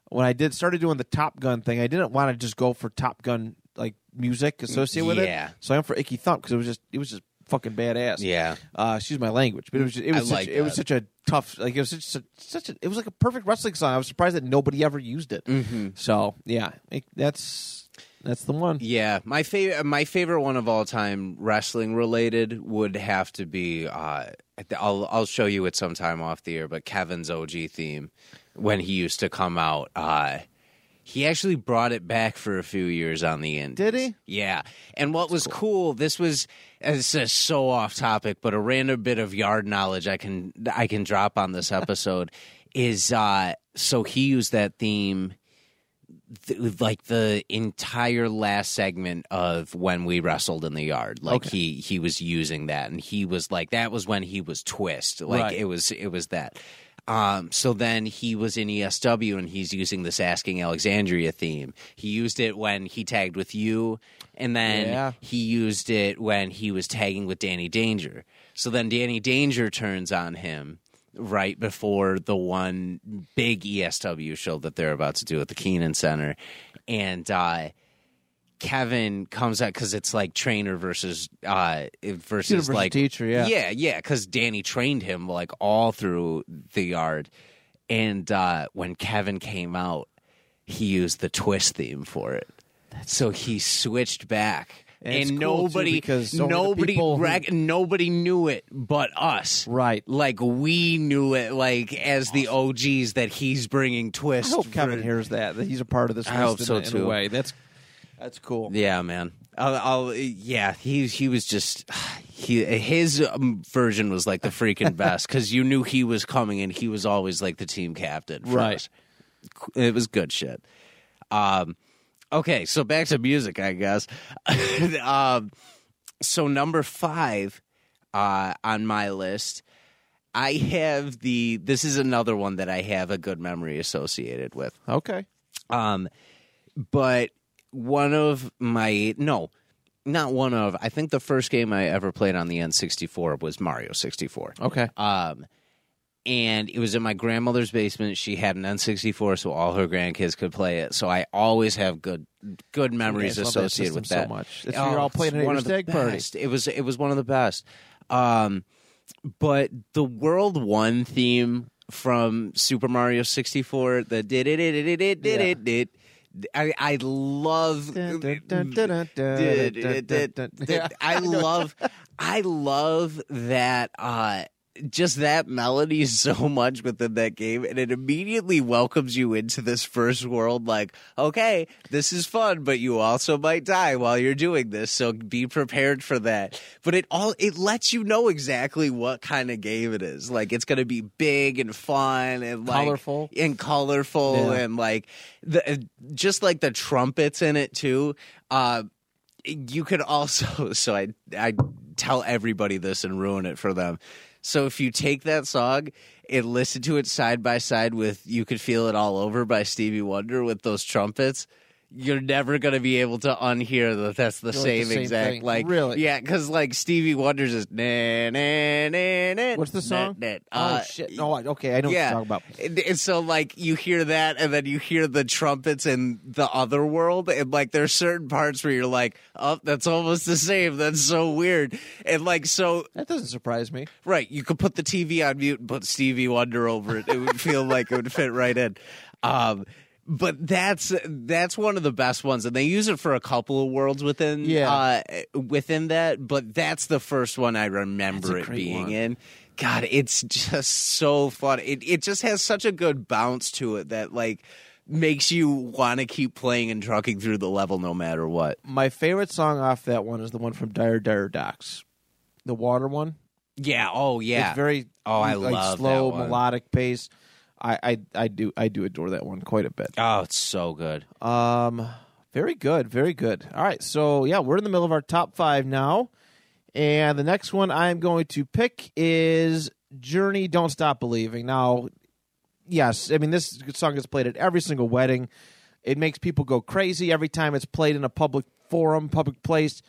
When I did started doing the Top Gun thing, I didn't want to just go for Top Gun like music associated with Yeah. it. So I went for Icky Thump because it was just it was just fucking badass. Yeah. Uh, excuse my language, but it was just, it I was such, like it was that. such a tough like it was such, such, such a, it was like a perfect wrestling song. I was surprised that nobody ever used it. Mm-hmm. So yeah, it, that's that's the one. Yeah, my favorite my favorite one of all time wrestling related would have to be uh I'll I'll show you it sometime off the air, but Kevin's OG theme when he used to come out uh he actually brought it back for a few years on the end. Did he? Yeah. And what was cool, this was this is so off topic, but a random bit of yard knowledge I can I can drop on this episode is uh so he used that theme th- like the entire last segment of when we wrestled in the yard like Okay. he he was using that and he was like that was when he was twist like Right. it was it was that um so then he was in ESW and he's using this asking Alexandria theme. He used it when he tagged with you and then Yeah. he used it when he was tagging with Danny Danger. So then Danny Danger turns on him right before the one big ESW show that they're about to do at the Kenan Center, and uh, Kevin comes out because it's like trainer versus uh, versus Student versus like teacher, yeah. yeah, yeah, because Danny trained him like all through the yard, and uh, when Kevin came out, he used the twist theme for it. so he switched back. And And, cool, nobody, because nobody, people who- nobody knew it but us Right. like we knew it like as the OGs that he's bringing I twist. hope for- Kevin hears that that he's a part of this. I hope in so, a- in too. way. That's that's cool. Yeah, man. I'll, I'll yeah. He he was just he his um, version was like the freaking best because you knew he was coming and he was always like the team captain. for Right. us. It was good shit. Um. Okay, so back to music, I guess. um. So number five, uh, on my list. I have the. This is another one that I have a good memory associated with. Okay. Um, but one of my no, not one of. I think the first game I ever played on the N64 was Mario 64. Okay. Um, and it was in my grandmother's basement. She had an N64, so all her grandkids could play it. So I always have good good memories I love that associated with system so much. It's you're all playing at one of the stag party. best. It was it was one of the best. Um, but the World One theme from Super Mario 64, the did it did it did it did it. I I love I love I love that uh just that melody so much within that game and it immediately welcomes you into this first world like okay this is fun but you also might die while you're doing this so be prepared for that but it all it lets you know exactly what kind of game it is like it's going to be big and fun and like Colorful. and colorful Yeah. and like the just like the trumpets in it too uh you could also so I I tell everybody this and ruin it for them. So if you take that song and listen to it side by side with "You Could Feel It All Over" by Stevie Wonder with those trumpets, you're never gonna be able to unhear that. That's the Like the same, same exact thing. like Really? yeah, because like Stevie Wonder's is na na na na. What's the song? na, na. oh Uh, shit! No, I- okay, I know yeah. what you're talking about. And, and so like you hear that and then you hear the trumpets in the other world and like there's certain parts where you're like, oh, that's almost the same. That's so weird. And like so That doesn't surprise me. right, you could put the TV on mute and put Stevie Wonder over it. It would feel like it would fit right in. Um but that's that's one of the best ones, and they use it for a couple of worlds within Yeah. uh, within that. But that's the first one I remember it being one. in. God, it's just so fun. It it just has such a good bounce to it that like makes you want to keep playing and trucking through the level no matter what. My favorite song off that one is the one from Dire Dire Docks, the water one. Yeah. Oh yeah. It's very Oh, I like, love slow that one. melodic pace. I, I I do I do adore that one quite a bit. oh, it's so good. Um, very good, very good. All right, so yeah, we're in the middle of our top five now, and the next one I'm going to pick is Journey. Don't stop believing. Now, yes, I mean this song is played at every single wedding. It makes people go crazy every time it's played in a public forum, public place.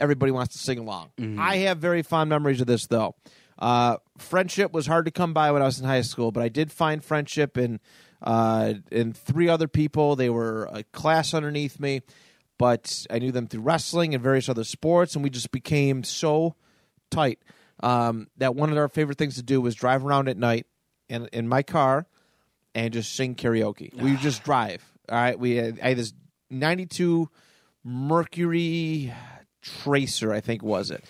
Everybody wants to sing along. I have very fond memories of this though. Uh, friendship was hard to come by when I was in high school, but I did find friendship in uh, in three other people. They were a class underneath me, but I knew them through wrestling and various other sports, and we just became so tight um, that one of our favorite things to do was drive around at night in in my car and just sing karaoke. We just drive. All right, we had, I had this '92 Mercury Tracer, I think was it,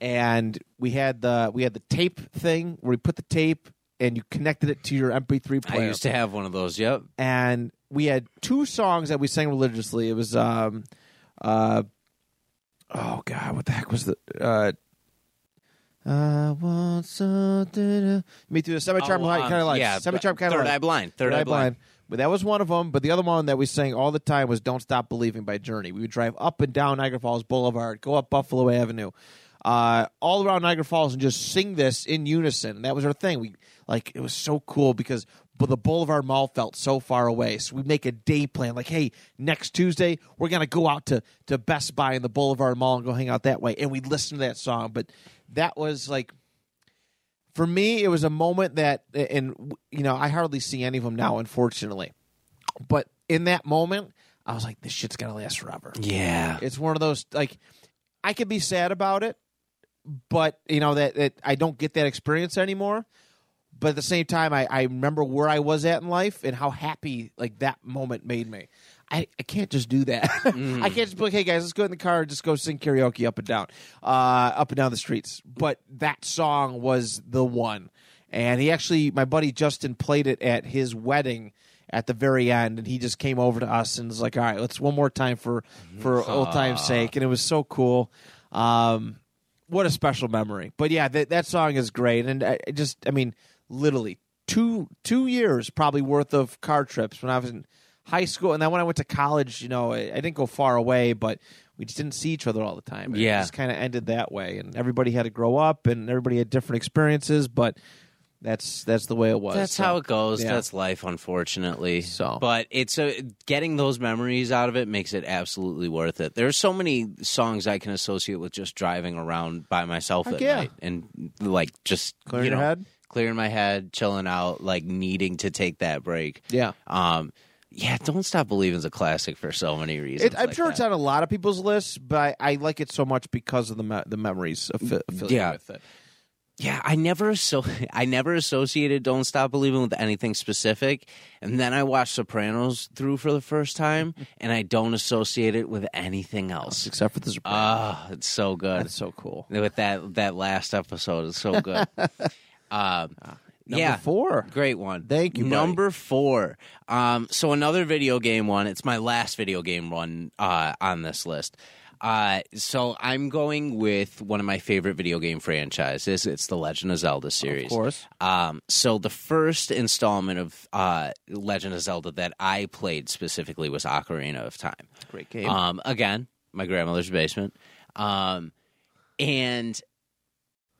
and we had the we had the tape thing where we put the tape and you connected it to your MP3 player. I used to have one of those. Yep. and we had two songs that we sang religiously. It was um uh oh god, what the heck was the uh I want something. Me through The semi-charm Oh, um, kind of like yeah, semi-charm kind of Third Eye Blind. Third, Eye Blind. But that was one of them. But the other one that we sang all the time was "Don't Stop Believing" by Journey. We would drive up and down Niagara Falls Boulevard, go up Buffalo Avenue, uh, all around Niagara Falls, and just sing this in unison. And that was our thing. We like it was so cool because but the Boulevard Mall felt so far away. So we make a day plan. Like, hey, next Tuesday we're gonna go out to to Best Buy in the Boulevard Mall and go hang out that way. And we listen to that song. But that was like for me, it was a moment that, and you know, I hardly see any of them now, unfortunately. But in that moment, I was like, this shit's gonna last forever. Yeah. It's one of those like I could be sad about it, but you know that, that I don't get that experience anymore. But at the same time, I, I remember where I was at in life and how happy like that moment made me. I, I can't just do that. I can't just be like, hey guys, let's go in the car and just go sing karaoke up and down, uh, up and down the streets. But that song was the one, and he actually, my buddy Justin played it at his wedding at the very end, and he just came over to us and was like, all right, let's one more time for for old time's sake, and it was so cool. Um, what a special memory. But yeah, that that song is great, and I I just, I mean, literally two two years probably worth of car trips when I was in high school, and then when I went to college, you know, I, I didn't go far away, but we just didn't see each other all the time. And Yeah. it just kind of ended that way, and everybody had to grow up, and everybody had different experiences, but. That's that's the way it was. That's So, how it goes. yeah. That's life, unfortunately. So. but it's a, getting those memories out of it makes it absolutely worth it. There are so many songs I can associate with just driving around by myself Heck at yeah. night and like just Clearing you your head? clearing my head, chilling out, like needing to take that break. Yeah. Um, yeah, don't stop believing is a classic for so many reasons. It, I'm like sure that. it's on a lot of people's lists, but I, I like it so much because of the me- the memories affi- affiliated Yeah. with it. Yeah, I never so I never associated "Don't Stop Believing" with anything specific, and then I watched *Sopranos* through for the first time, and I don't associate it with anything else. Except for the Sopranos. Ah, it's so good That's so cool. with that that last episode. It's so good. um, Number yeah, four. Great one. Thank you, buddy. Number four. Um, so another video game one. It's my last video game one uh, on this list. Uh, so I'm going with one of my favorite video game franchises. It's the Legend of Zelda series. Of course. Um, so the first installment of uh, Legend of Zelda that I played specifically was Ocarina of Time. Great game. Um, again, my grandmother's basement. Um, and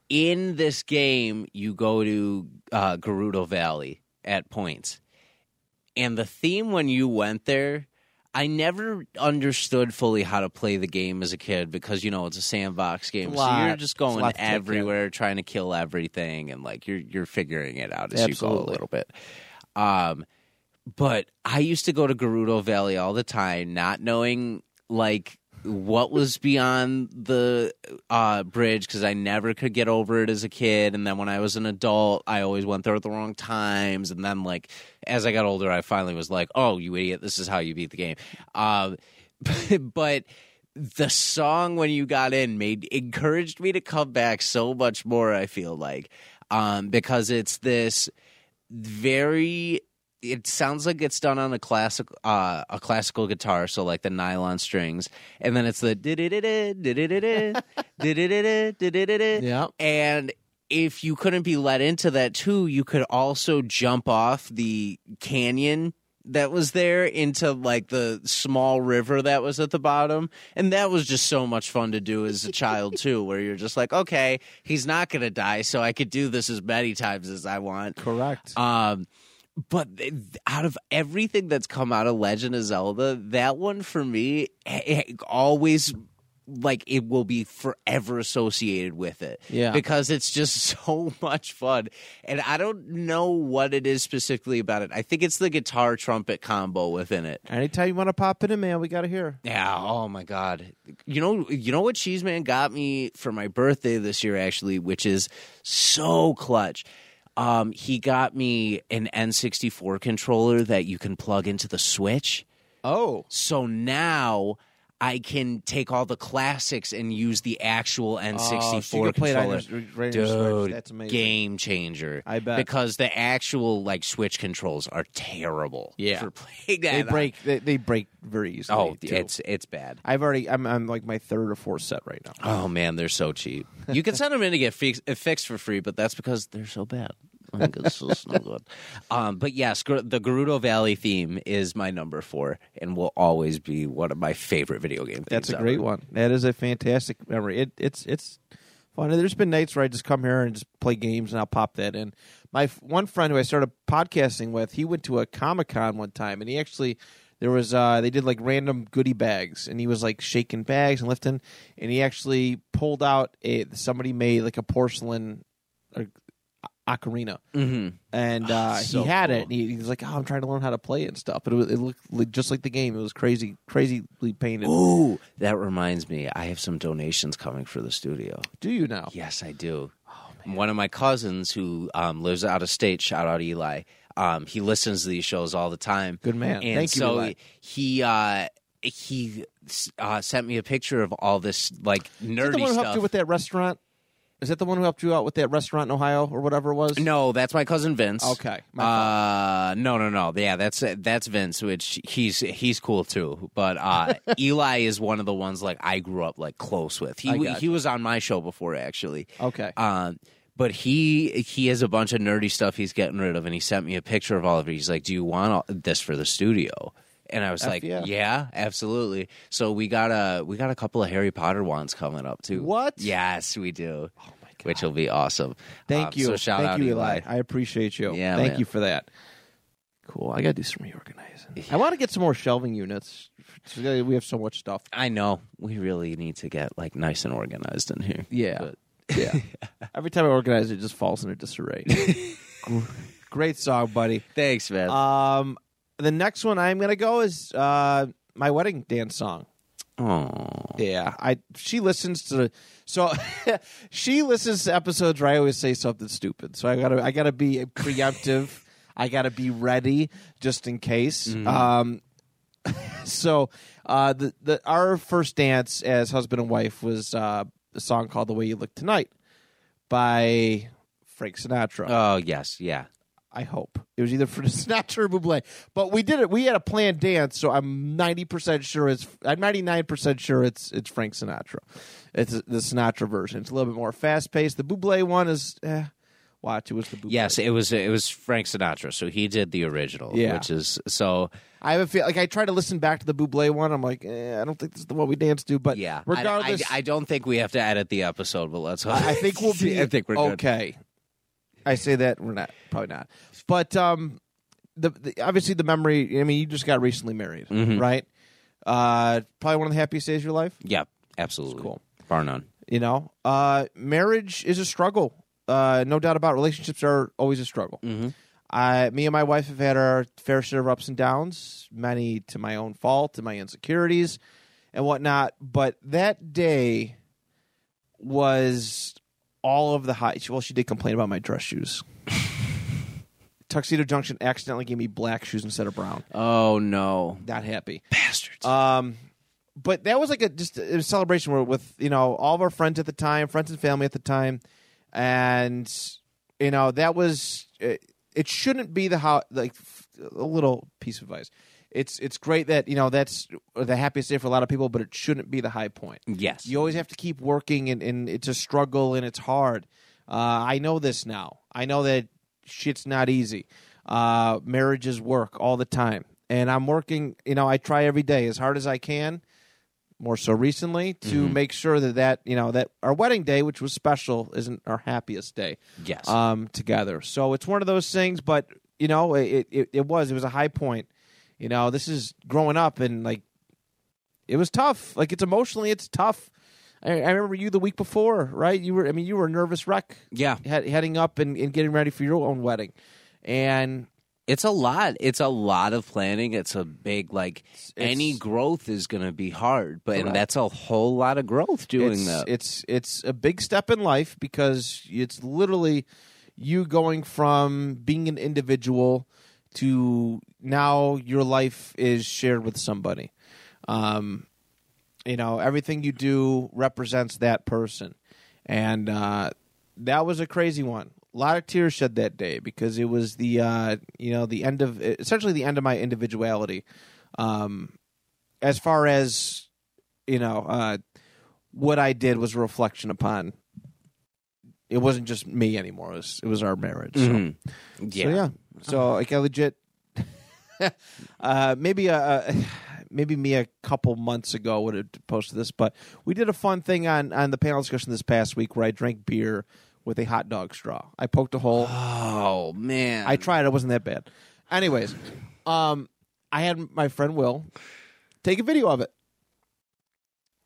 in this game, you go to uh, Gerudo Valley at points. And the theme when you went there, I never understood fully how to play the game as a kid because you know it's a sandbox game, so Lot- you're just it's a lot going to take care of. everywhere trying to kill everything, and like you're you're figuring it out as you go a little bit. Um, but I used to go to Gerudo Valley all the time, not knowing like what was beyond the uh, bridge because I never could get over it as a kid. And then when I was an adult, I always went there at the wrong times. And then, like, as I got older, I finally was like, oh, you idiot, this is how you beat the game. Um, but the song when you got in made encouraged me to come back so much more, I feel like. Um, because it's this very it sounds like it's done on a classic uh, a classical guitar, so like the nylon strings, and then it's the Yeah. and if you couldn't be let into that too, you could also jump off the canyon that was there into like the small river that was at the bottom. And that was just so much fun to do as a child too, where you're just like, okay, he's not to die, so I could do this as many times as I want. Correct. Um, but out of everything that's come out of Legend of Zelda, that one for me eh, eh, always like it will be forever associated with it. Yeah. Because it's just so much fun. And I don't know what it is specifically about it. I think it's the guitar trumpet combo within it. Anytime you want to pop in, man, we got to hear. Yeah, oh my god. You know you know what Cheese Man got me for my birthday this year actually, which is so clutch. Um he got me an N64 controller that you can plug into the Switch. Oh, So now I can take all the classics and use the actual N64 Oh, so you can play it on controller. your- right your Switch. Dude, That's amazing. game changer. I bet. because the actual like Switch controls are terrible. Yeah. for playing that. They break. They, they break very easily. Oh, too. it's it's bad. I've already. I'm. I'm like my third or fourth set right now. Oh man, they're so cheap. You can send them in to get fix- fixed for free, but that's because they're so bad. Like, it's just no good. Um, but yes, the Gerudo Valley theme is my number four, and will always be one of my favorite video game. Themes That's a ever. great one. That is a fantastic memory. It, it's it's fun. There's been nights where I just come here and just play games, and I'll pop that in. My f- one friend who I started podcasting with, he went to a Comic Con one time, and he actually there was uh they did like random goodie bags, and he was like shaking bags and lifting, and he actually pulled out a somebody made like a porcelain. Ocarina, hmm and uh, So he had cool. it. And he, he was like, "Oh, I'm trying to learn how to play it and stuff." But it, was, it looked like, just like the game. It was crazy, crazily painted. Ooh, that reminds me. I have some donations coming for the studio. Do you now? Yes, I do. One of my cousins who um, lives out of state, shout out Eli. Um, he listens to these shows all the time. Good man. And Thank you, so Eli. he uh, he uh, sent me a picture of all this like Is that the nerdy who helped you with that restaurant? Is that the one who helped you out with that restaurant in Ohio or whatever it was? no, that's my cousin Vince. Okay. Uh, no, no, no. Yeah, that's that's Vince, which he's he's cool too. But uh, Eli is one of the ones like I grew up like close with. He he was on my show before actually. Okay. Um, but he he has a bunch of nerdy stuff he's getting rid of, and he sent me a picture of all of it. He's like, "Do you want all, this for the studio?" And I was F like, yeah. yeah. absolutely." So we got a we got a couple of Harry Potter ones coming up too. What? Yes, we do. oh my god. Which will be awesome. Thank Um, you. So shout Thank out you, Eli. Eli. I appreciate you. Yeah, Thank man. you for that. Cool. I got to do some reorganizing. I want to get some more shelving units. We have so much stuff. I know we really need to get like nice and organized in here. Yeah. But- Yeah. Every time I organize it, it just falls into disarray. Great song, buddy. Thanks, man. Um, the next one I'm gonna go is uh, my wedding dance song. Oh, Yeah, I she listens to so she listens to episodes where I always say something stupid. So I gotta I gotta be preemptive. I gotta be ready just in case. Um, so uh, the the our first dance as husband and wife was uh, a song called "The Way You Look Tonight" by Frank Sinatra. oh yes, yeah. I hope it was either for Sinatra or Buble. But we did it. We had a planned dance, so I'm ninety percent sure it's. I'm ninety nine percent sure it's it's Frank Sinatra. It's the Sinatra version. It's a little bit more fast paced. The Buble one is. Eh, watch, it was the Buble. Yes, it was it was Frank Sinatra, so he did the original, Yeah. which is so I have a feel like I try to listen back to the Buble one. I'm like, eh, I don't think this is the one we danced to. But yeah. Regardless, I, I don't think we have to edit the episode, but let's. I, I think we'll be. I think we're good. I say that we're not probably not, but um, the, the obviously the memory. I mean, you just got recently married, Mhm. right? Uh, probably one of the happiest days of your life. Yeah, absolutely. cool. Bar none. You know, uh, marriage is a struggle. Uh, no doubt about. It. Relationships are always a struggle. Mhm. I, me and my wife have had our fair share of ups and downs, many to my own fault, to my insecurities, and whatnot. But that day was all of the high. Well, she did complain about my dress shoes. Tuxedo Junction accidentally gave me black shoes instead of brown. Oh no, Not happy. bastards. Um, but that was like a just a celebration where with you know all of our friends at the time, friends and family at the time, and you know that was it, it shouldn't be the how like a little piece of advice. It's it's great that you know that's the happiest day for a lot of people, but it shouldn't be the high point. yes. You always have to keep working, and, and it's a struggle and it's hard. Uh, I know this now. I know that shit's not easy. Uh, marriages work all the time, and I'm working. You know, I try every day as hard as I can. More so recently to make sure that that you know that our wedding day, which was special, isn't our happiest day yes. um, together. So it's one of those things, but you know, it, it it was it was a high point. You know, this is growing up and like it was tough. Like it's emotionally, it's tough. I, I remember you the week before, right? You were, I mean, you were a nervous wreck yeah. head, heading up and, and getting ready for your own wedding, and It's a lot. It's a lot of planning. It's a big like any growth is going to be hard, but and that's a whole lot of growth doing it's, that. It's it's a big step in life because it's literally you going from being an individual to now your life is shared with somebody. Um, you know, everything you do represents that person, and uh, that was a crazy one. A lot of tears shed that day because it was the uh, you know the end of essentially the end of my individuality. Um, as far as you know, uh, what I did was a reflection upon. It wasn't just me anymore. It was, it was our marriage. So. Mhm. yeah. So yeah. So like I legit uh maybe a, a maybe me a couple months ago would have posted this, but we did a fun thing on on the panel discussion this past week where I drank beer with a hot dog straw. I poked a hole. Oh man. I tried, it wasn't that bad. Anyways, um I had my friend Will take a video of it.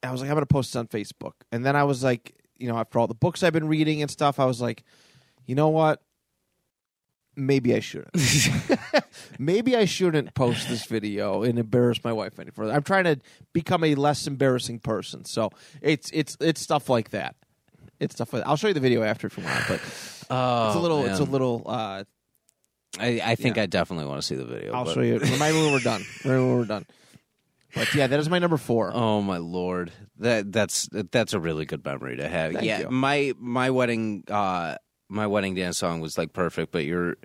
I was like, I'm gonna post this on Facebook. And then I was like, you know, after all the books I've been reading and stuff, I was like, you know what? Maybe I shouldn't. Maybe I shouldn't post this video and embarrass my wife any further. I'm trying to become a less embarrassing person. So it's it's it's stuff like that. It's stuff like I'll show you the video after if you want, but oh, it's a little it's a little uh I, I think yeah. I definitely want to see the video. I'll but- show you. Remind me when we're done. Remind me when we're done. But yeah, that is my number four. Oh my lord, that that's that's a really good memory to have. Thank yeah, you. my my wedding uh my wedding dance song was like perfect, but you're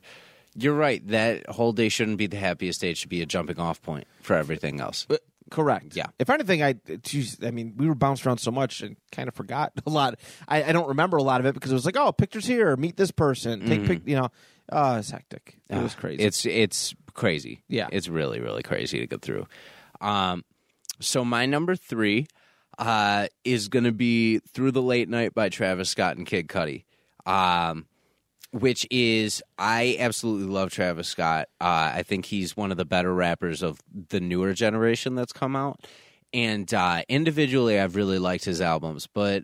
you're right. That whole day shouldn't be the happiest day. It should be a jumping off point for everything else. Uh, Correct. Yeah. If anything, I, geez, I mean, we were bounced around so much and kind of forgot a lot. I, I don't remember a lot of it because it was like, oh, pictures here, meet this person, take pic, you know. Oh, it's hectic. It was Ah, crazy. It's it's crazy. Yeah. it's really really crazy to go through. Um, so my number three uh, is going to be "Through the Late Night" by Travis Scott and Kid Cudi. Um, which is I absolutely love Travis Scott. Uh, I think he's one of the better rappers of the newer generation that's come out. And uh, individually, I've really liked his albums, but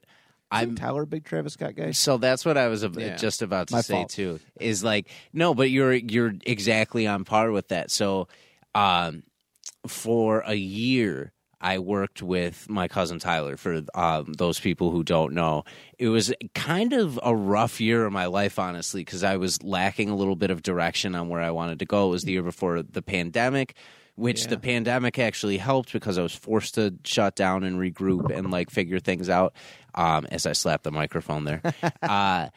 I'm Tyler, big Travis Scott guy. so that's what I was ab- Yeah. just about to My say fault. too. Is like no, but you're you're exactly on par with that. So, um, for a year, I worked with my cousin Tyler. For um, those people who don't know, it was kind of a rough year of my life, honestly, because I was lacking a little bit of direction on where I wanted to go. It was the year before the pandemic. Which the pandemic actually helped because I was forced to shut down and regroup and like figure things out. Um, as I slapped the microphone there, uh,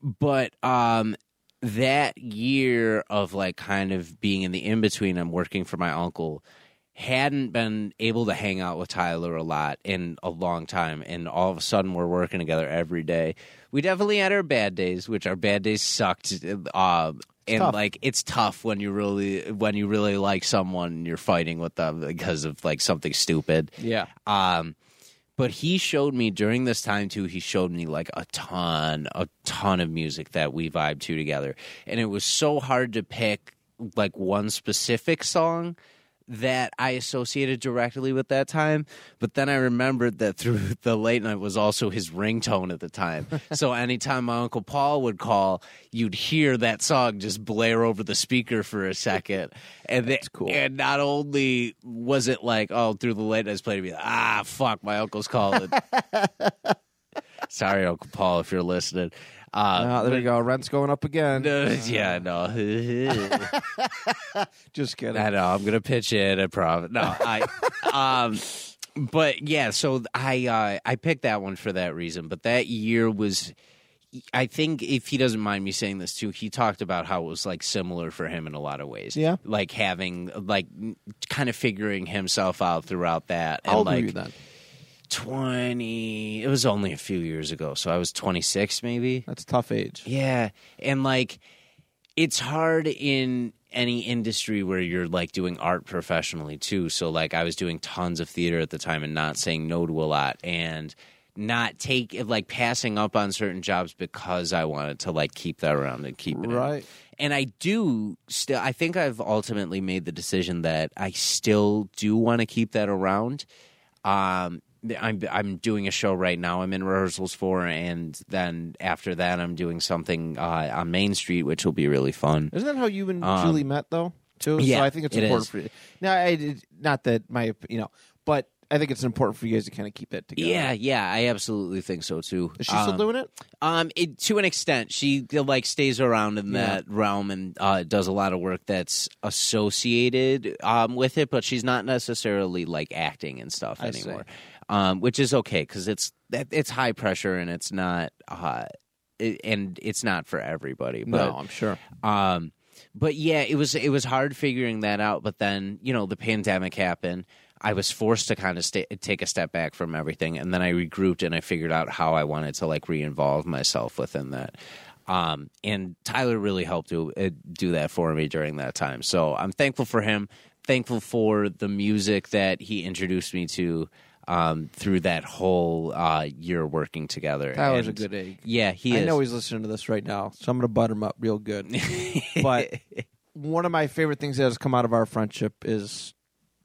but um, that year of like kind of being in the in between I'm working for my uncle hadn't been able to hang out with Tyler a lot in a long time and all of a sudden we're working together every day. We definitely had our bad days, which our bad days sucked. Um and tough. like it's tough when you really when you really like someone and you're fighting with them because of like something stupid. Yeah. Um, but he showed me during this time too. He showed me like a ton, a ton of music that we vibed to together, and it was so hard to pick like one specific song that I associated directly with that time. But then I remembered that through the late night was also his ringtone at the time. so anytime my uncle Paul would call, you'd hear that song just blare over the speaker for a second, and That's cool. And not only was it like, oh, through the late nights play to be like, ah, fuck, my uncle's calling. Sorry, Uncle Paul, if you're listening. Uh, Ah, there we go. Rent's going up again. yeah, no. Just kidding. I know. I'm gonna pitch in a profit. No, I. um, but yeah, so I uh, I picked that one for that reason. But that year was, I think, if he doesn't mind me saying this too, he talked about how it was like similar for him in a lot of ways. Yeah. like having like kind of figuring himself out throughout that. And were like, you then? 20 it was only a few years ago so i was 26 maybe That's a tough age. yeah and like it's hard in any industry where you're like doing art professionally too so like i was doing tons of theater at the time and not saying no to a lot and not take like passing up on certain jobs because i wanted to like keep that around and keep it in Right. and I do still. I think I've ultimately made the decision that I still do want to keep that around. Um, I'm I'm doing a show right now. I'm in rehearsals for, and then after that, I'm doing something uh, on Main Street, which will be really fun. Isn't that how you and Um, Julie met, though? Too. yeah, so I think it's it important is. for you. Now, I, not that my, you know, but I think it's important for you guys to kind of keep it together. Yeah, yeah, I absolutely think so too. Is she still Um, doing it? Um, it, to an extent, she like stays around in Yeah. that realm and uh, does a lot of work that's associated um, with it, but she's not necessarily like acting and stuff I see. Um, which is okay because it's it's high pressure and it's not uh, it, and it's not for everybody. But no, I'm sure. um, but yeah, it was it was hard figuring that out. But then you know the pandemic happened. I was forced to kind of stay, take a step back from everything, and then I regrouped and I figured out how I wanted to like re-involve myself within that. Um, and Tyler really helped do uh, do that for me during that time. So I'm thankful for him. Thankful for the music that he introduced me to um, through that whole uh, year working together. Tyler's And- a good egg. Yeah, he I is. know he's listening to this right now, so I'm going to butter him up real good. but one of my favorite things that has come out of our friendship is,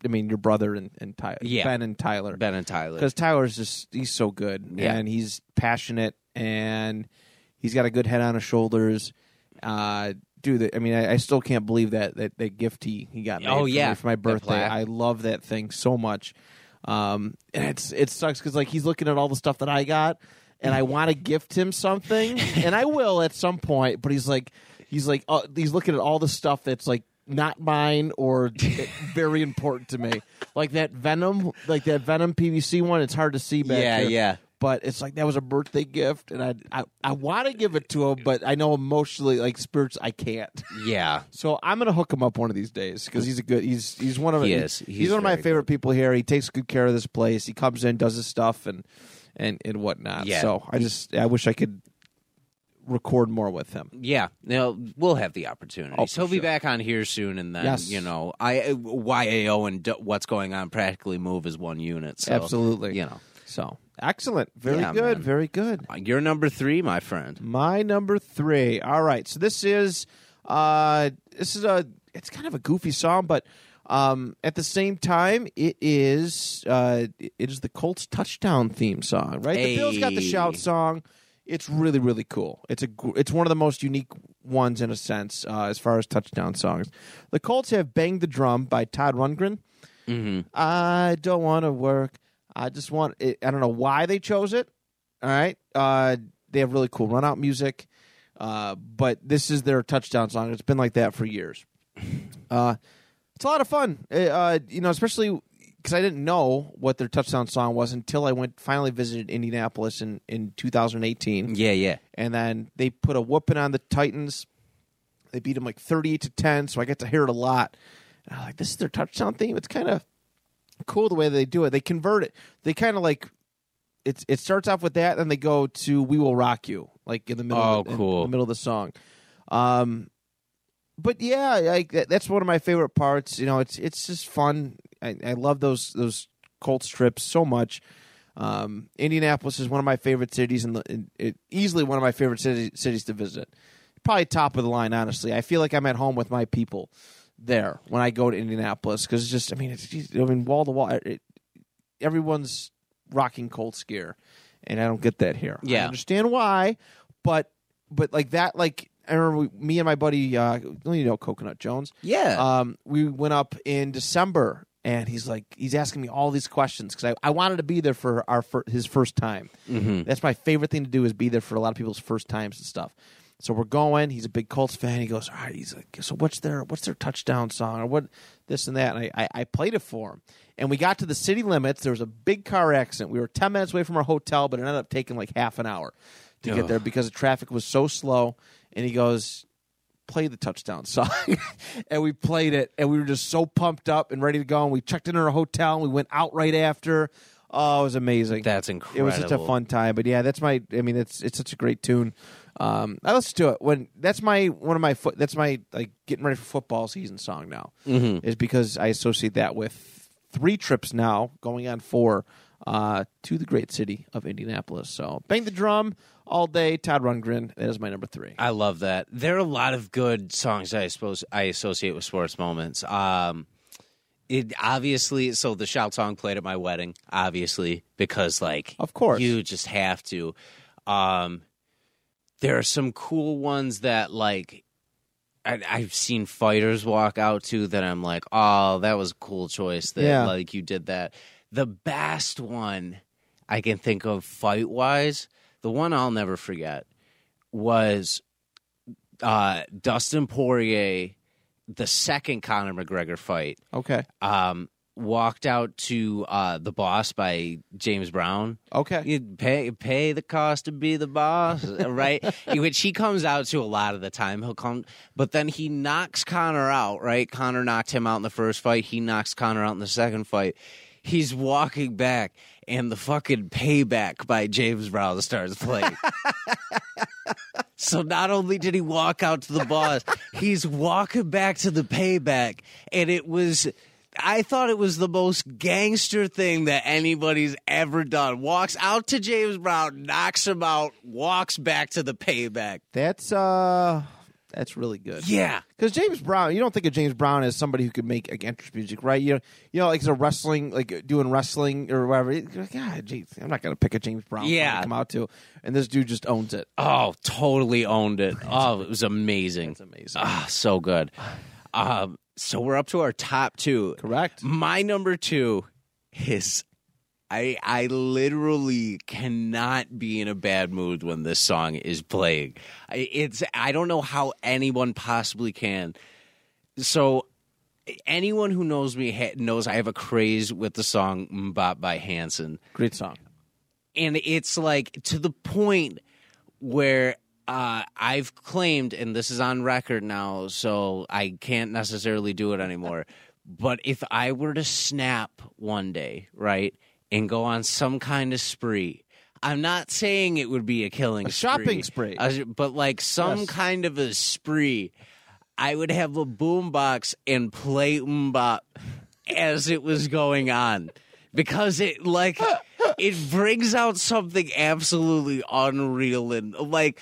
I mean, your brother and, and Tyler, Yeah. Ben and Tyler. Ben and Tyler. because Tyler's just he's so good Yeah. and he's passionate and he's got a good head on his shoulders. Uh, dude, I mean, I, I still can't believe that that, that gift he he got. Oh, yeah. for my birthday. I love that thing so much. Um, and it's it sucks because like he's looking at all the stuff that I got. And I want to gift him something, and I will at some point. But he's like, he's like, uh, he's looking at all the stuff that's like not mine or very important to me, like that Venom, like that Venom PVC one. It's hard to see back yeah, here yeah. But it's like that was a birthday gift, and I I, I want to give it to him, but I know emotionally, like spirits, I can't. Yeah. So I'm gonna hook him up one of these days because he's a good. He's he's one of He is. He's, He's one of my very favorite people here. He takes good care of this place. He comes in, does his stuff, and and and whatnot. Yeah. So I just I wish I could record more with him. Yeah, no, we'll have the opportunity. Oh, so he'll be sure. back on here soon, and then Yes. you know, I YAO and d- what's going on practically move as one unit. So, Absolutely. you know, So excellent. Very Yeah, good. man. Very good. you're number three, my friend. My number three. All right. So this is uh this is a it's kind of a goofy song, but um at the same time it is uh it is the Colts touchdown theme song, right? The Bills got the shout song. It's really really cool. It's a it's one of the most unique ones in a sense uh, as far as touchdown songs. The Colts have "Bang the Drum" by Todd Rundgren. hmm I don't want to work. I just want. It, I don't know why they chose it. All right. Uh, they have really cool run out music, uh, but this is their touchdown song. It's been like that for years. Uh, it's a lot of fun. Uh, Uh, you know, especially because I didn't know what their touchdown song was until I went finally visited Indianapolis in in 2018 Yeah, yeah. and then they put a whooping on the Titans. They beat them like thirty-eight to ten, so I get to hear it a lot. And I'm like, this is their touchdown theme. It's kind of cool the way they do it. They convert it. They kind of like it's. It starts off with that, then they go to "We Will Rock You," like in the middle. Oh, of the, cool. the middle of the song. Um, but yeah, like that, that's one of my favorite parts. You know, it's it's just fun. I, I love those those Colts trips so much. Um, Indianapolis is one of my favorite cities, and it, easily one of my favorite city, cities to visit. Probably top of the line, honestly. I feel like I'm at home with my people there when I go to Indianapolis because it's just I mean it's I mean wall to wall. It, everyone's rocking Colts gear, and I don't get that here. Yeah, I understand why, but but like that like. I remember we, me and my buddy, uh, you know, Coconut Jones. Yeah. Um, we went up in December, and he's like, he's asking me all these questions because I, I wanted to be there for our fir- his first time. Mm-hmm. That's my favorite thing to do is be there for a lot of people's first times and stuff. So we're going. He's a big Colts fan. He goes, all right. He's like, so what's their what's their touchdown song or what this and that? And I, I, I played it for him. And we got to the city limits. There was a big car accident. We were ten minutes away from our hotel, but it ended up taking like half an hour to get there because the traffic was so slow. And he goes, play the touchdown song. and we played it, and we were just so pumped up and ready to go. And we checked into our hotel, and we went out right after. Oh, it was amazing. That's incredible. It was such a fun time. But yeah, that's my. I mean, it's it's such a great tune. Um, I listen to it when that's my one of my foot. That's my like getting ready for football season song now. Mm-hmm. Is because I associate that with three trips now, going on four, uh, to the great city of Indianapolis. So bang the drum all day. Todd Rundgren. That is my number three. I love that. There are a lot of good songs I suppose I associate with sports moments. Um, it obviously so the shout song played at my wedding, obviously because like Of course. you just have to. Um, there are some cool ones that like I, I've seen fighters walk out to that I'm like, oh, that was a cool choice. That Yeah. like you did that. The best one I can think of fight wise, the one I'll never forget was uh, Dustin Poirier, the second Conor McGregor fight, Okay. um, walked out to uh, the boss by James Brown. Okay. You pay pay the cost to be the boss, right? Which he comes out to a lot of the time. He'll come, but then he knocks Conor out. Right? Conor knocked him out in the first fight. He knocks Conor out in the second fight. He's walking back, and the fucking payback by James Brown starts playing. So not only did he walk out to the boss, he's walking back to the payback, and it was. I thought it was the most gangster thing that anybody's ever done. Walks out to James Brown, knocks him out, walks back to the payback. That's uh, that's really good. Yeah, Because James Brown, you don't think of James Brown as somebody who could make like, entrance music, right? You know, you know, like he's a wrestling, like doing wrestling or whatever. Yeah, geez, I'm not gonna pick a James Brown. song to Yeah. come out to, and this dude just owns it. Oh, totally owned it. Oh, it was amazing. It's amazing. Ah, so good. Um, so we're up to our top two. Correct. My number two is I I literally cannot be in a bad mood when this song is playing. I- It's I don't know how anyone possibly can. So anyone who knows me ha- knows I have a craze with the song "Mbop" by Hanson Great song. and it's like to the point where uh, I've claimed, and this is on record now, so I can't necessarily do it anymore. but if I were to snap one day, right, and go on some kind of spree, I'm not saying it would be a killing A shopping spree. uh, but like some Yes. kind of a spree. I would have a boombox and play Mbop as it was going on because it like it brings out something absolutely unreal and like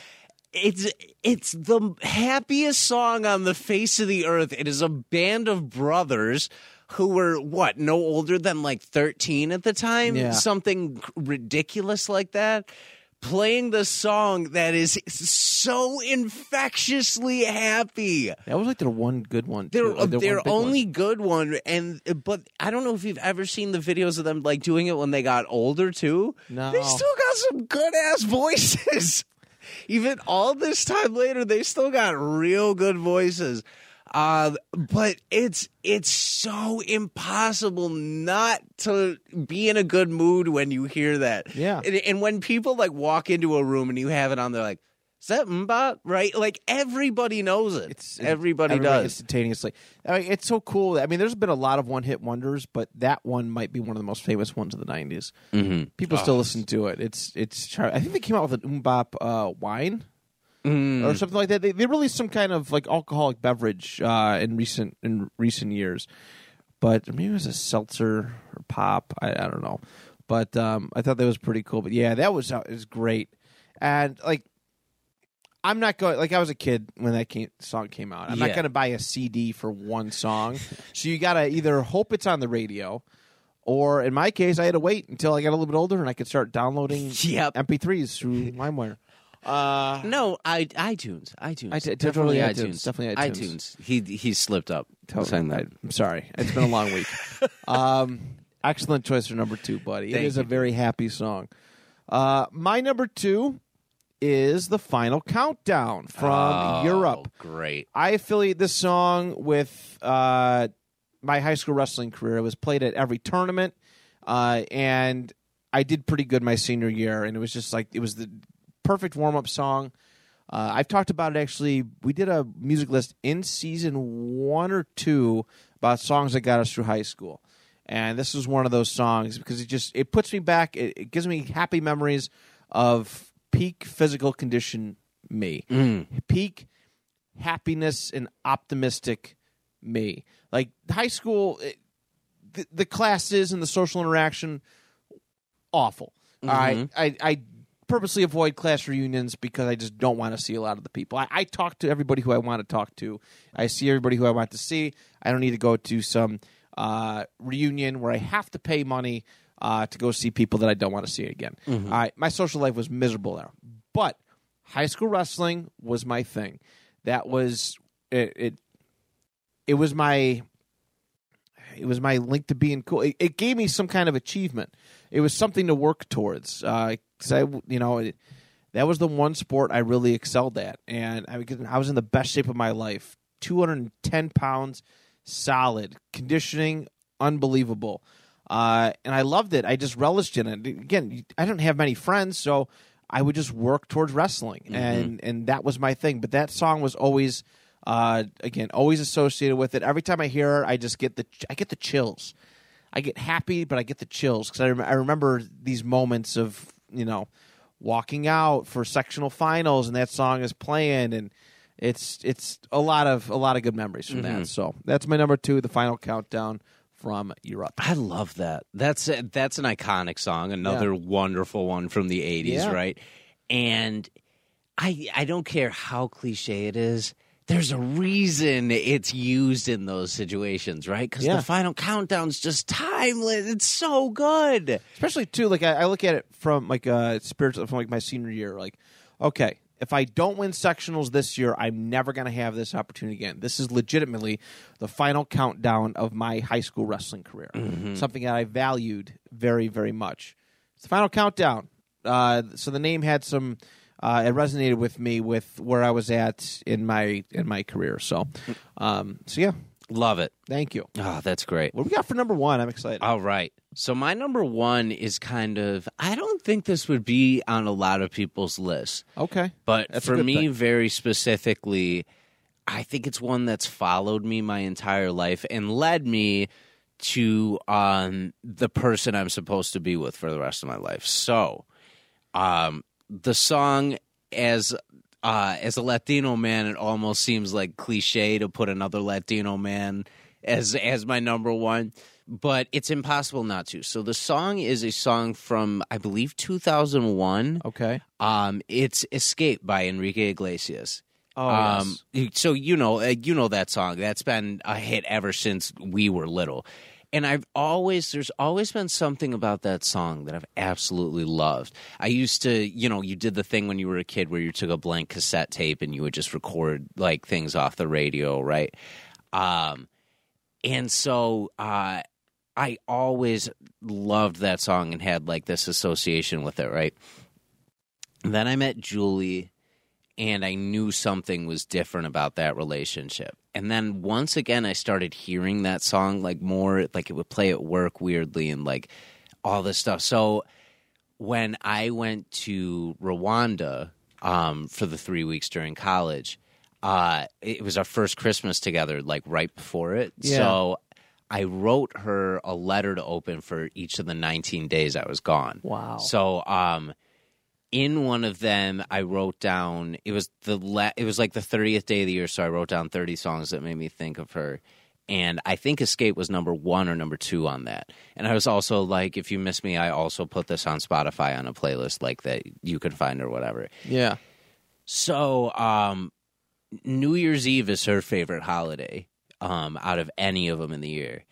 it's it's the happiest song on the face of the earth. It is a band of brothers who were what no older than like 13 at the time, Yeah. something ridiculous like that. Playing the song that is so infectiously happy. That was like their one good one. They're. Like, their their one big one. only good one, and but I don't know if you've ever seen the videos of them like doing it when they got older too. No. They still got some good ass voices. Even all this time later, they still got real good voices. Uh, but it's it's so impossible not to be in a good mood when you hear that. Yeah. and, and when people like walk into a room and you have it on, they're like, "Is that Mbop?" Right? Like everybody knows it. It's everybody, everybody does. instantaneously. I mean, it's so cool. I mean, there's been a lot of one hit wonders, but that one might be one of the most famous ones of the '90s. Mm-hmm. People still listen to it. It's it's. char- I think they came out with an Umbop uh, wine Mm. or something like that. They, they released some kind of like alcoholic beverage uh, in recent in recent years, but maybe it was a seltzer or pop. I, I don't know, but um, I thought that was pretty cool. But yeah, that was uh, is great, and like I'm not going like I was a kid when that came, song came out. I'm not going to buy a CD for one song. so you got to either hope it's on the radio, or in my case, I had to wait until I got a little bit older and I could start downloading Yep. MP3s through LimeWire. Uh, No, I iTunes, iTunes, I t- definitely totally iTunes, iTunes, definitely iTunes. He he slipped up. saying that. I, am sorry. It's been a long week. um, excellent choice for number two, buddy. Thank it is you, a very happy song. Uh, my number two is the final countdown from Oh, Europe. Great. I affiliate this song with uh, my high school wrestling career. It was played at every tournament, uh, and I did pretty good my senior year. And it was just like it was the perfect warm up song. Uh, I've talked about it actually. We did a music list in season one or two about songs that got us through high school, and this was one of those songs because it just it puts me back. It, it gives me happy memories of peak physical condition me, mm. peak happiness and optimistic me. Like high school, eh, it, the, the classes and the social interaction, awful. All right, mm-hmm. I, I purposely avoid class reunions because I just don't want to see a lot of the people. I, I talk to everybody who I want to talk to. I see everybody who I want to see. I don't need to go to some uh, reunion where I have to pay money uh, to go see people that I don't want to see again. All right, my social life was miserable there, but high school wrestling was my thing. That was it. It, it was my it was my link to being cool. It, it gave me some kind of achievement. It was something to work towards. Because I, you know, it, that was the one sport I really excelled at, and I, I was in the best shape of my life. Two hundred and ten pounds, solid conditioning, unbelievable, uh, and I loved it. I just relished in it. Again, I don't have many friends, so I would just work towards wrestling, and and that was my thing. But that song was always uh, again, always associated with it. Every time I hear her, I just get the I get the chills. I get happy, but I get the chills because I, rem- I remember these moments of you know walking out for sectional finals and that song is playing and it's it's a lot of a lot of good memories from that. So that's my number two, the final countdown from Europe. I love that. That's a, that's an iconic song. Another wonderful one from the '80s, Yeah. right? And I I don't care how cliche it is. There's a reason it's used in those situations, right? Because Yeah. the final countdown's just timeless. It's so good. especially too like I, I look at it from like uh spiritual from like my senior year like okay if i don't win sectionals this year i'm never going to have this opportunity again. This is legitimately the final countdown of my high school wrestling career. Something that i valued very very much. It's the final countdown. Uh so the name had some uh, it resonated with me with where I was at in my in my career. So, um, so yeah, Love it. thank you. Oh, that's great. What do we got for number one? I'm excited. All right. So my number one is kind of I don't think this would be on a lot of people's lists. okay, But That's for me, thing. very specifically, I think it's one that's followed me my entire life and led me to um, the person I'm supposed to be with for the rest of my life. So, um, the song as uh, as a Latino man, it almost seems like cliche to put another Latino man as as my number one, but it's impossible not to. So the song is a song from I believe 2001. okay. Um, it's "Escape" by Enrique Iglesias. Oh, um, yes. so you know, uh, you know that song. That's been a hit ever since we were little. And I've always, there's always been something about that song that I've absolutely loved. I used to, you know, you did the thing when you were a kid where you took a blank cassette tape and you would just record like things off the radio, right? Um, and so, uh, I always loved that song and had like this association with it, right? Then I met Julie and I knew something was different about that relationship. And then once again, I started hearing that song like more, like it would play at work weirdly and like all this stuff. So when I went to Rwanda um, for the three weeks during college, uh, it was our first Christmas together, like right before it. Yeah. So I wrote her a letter to open for each of the 19 days I was gone. Wow. So, um, in one of them, I wrote down it was the la- it was like the 30th day of the year, so I wrote down 30 songs that made me think of her. And I think Escape was number one or number two on that. And I was also like, if you miss me, I also put this on Spotify on a playlist like that you could find or whatever. Yeah. So, um, New Year's Eve is her favorite holiday um, out of any of them in the year.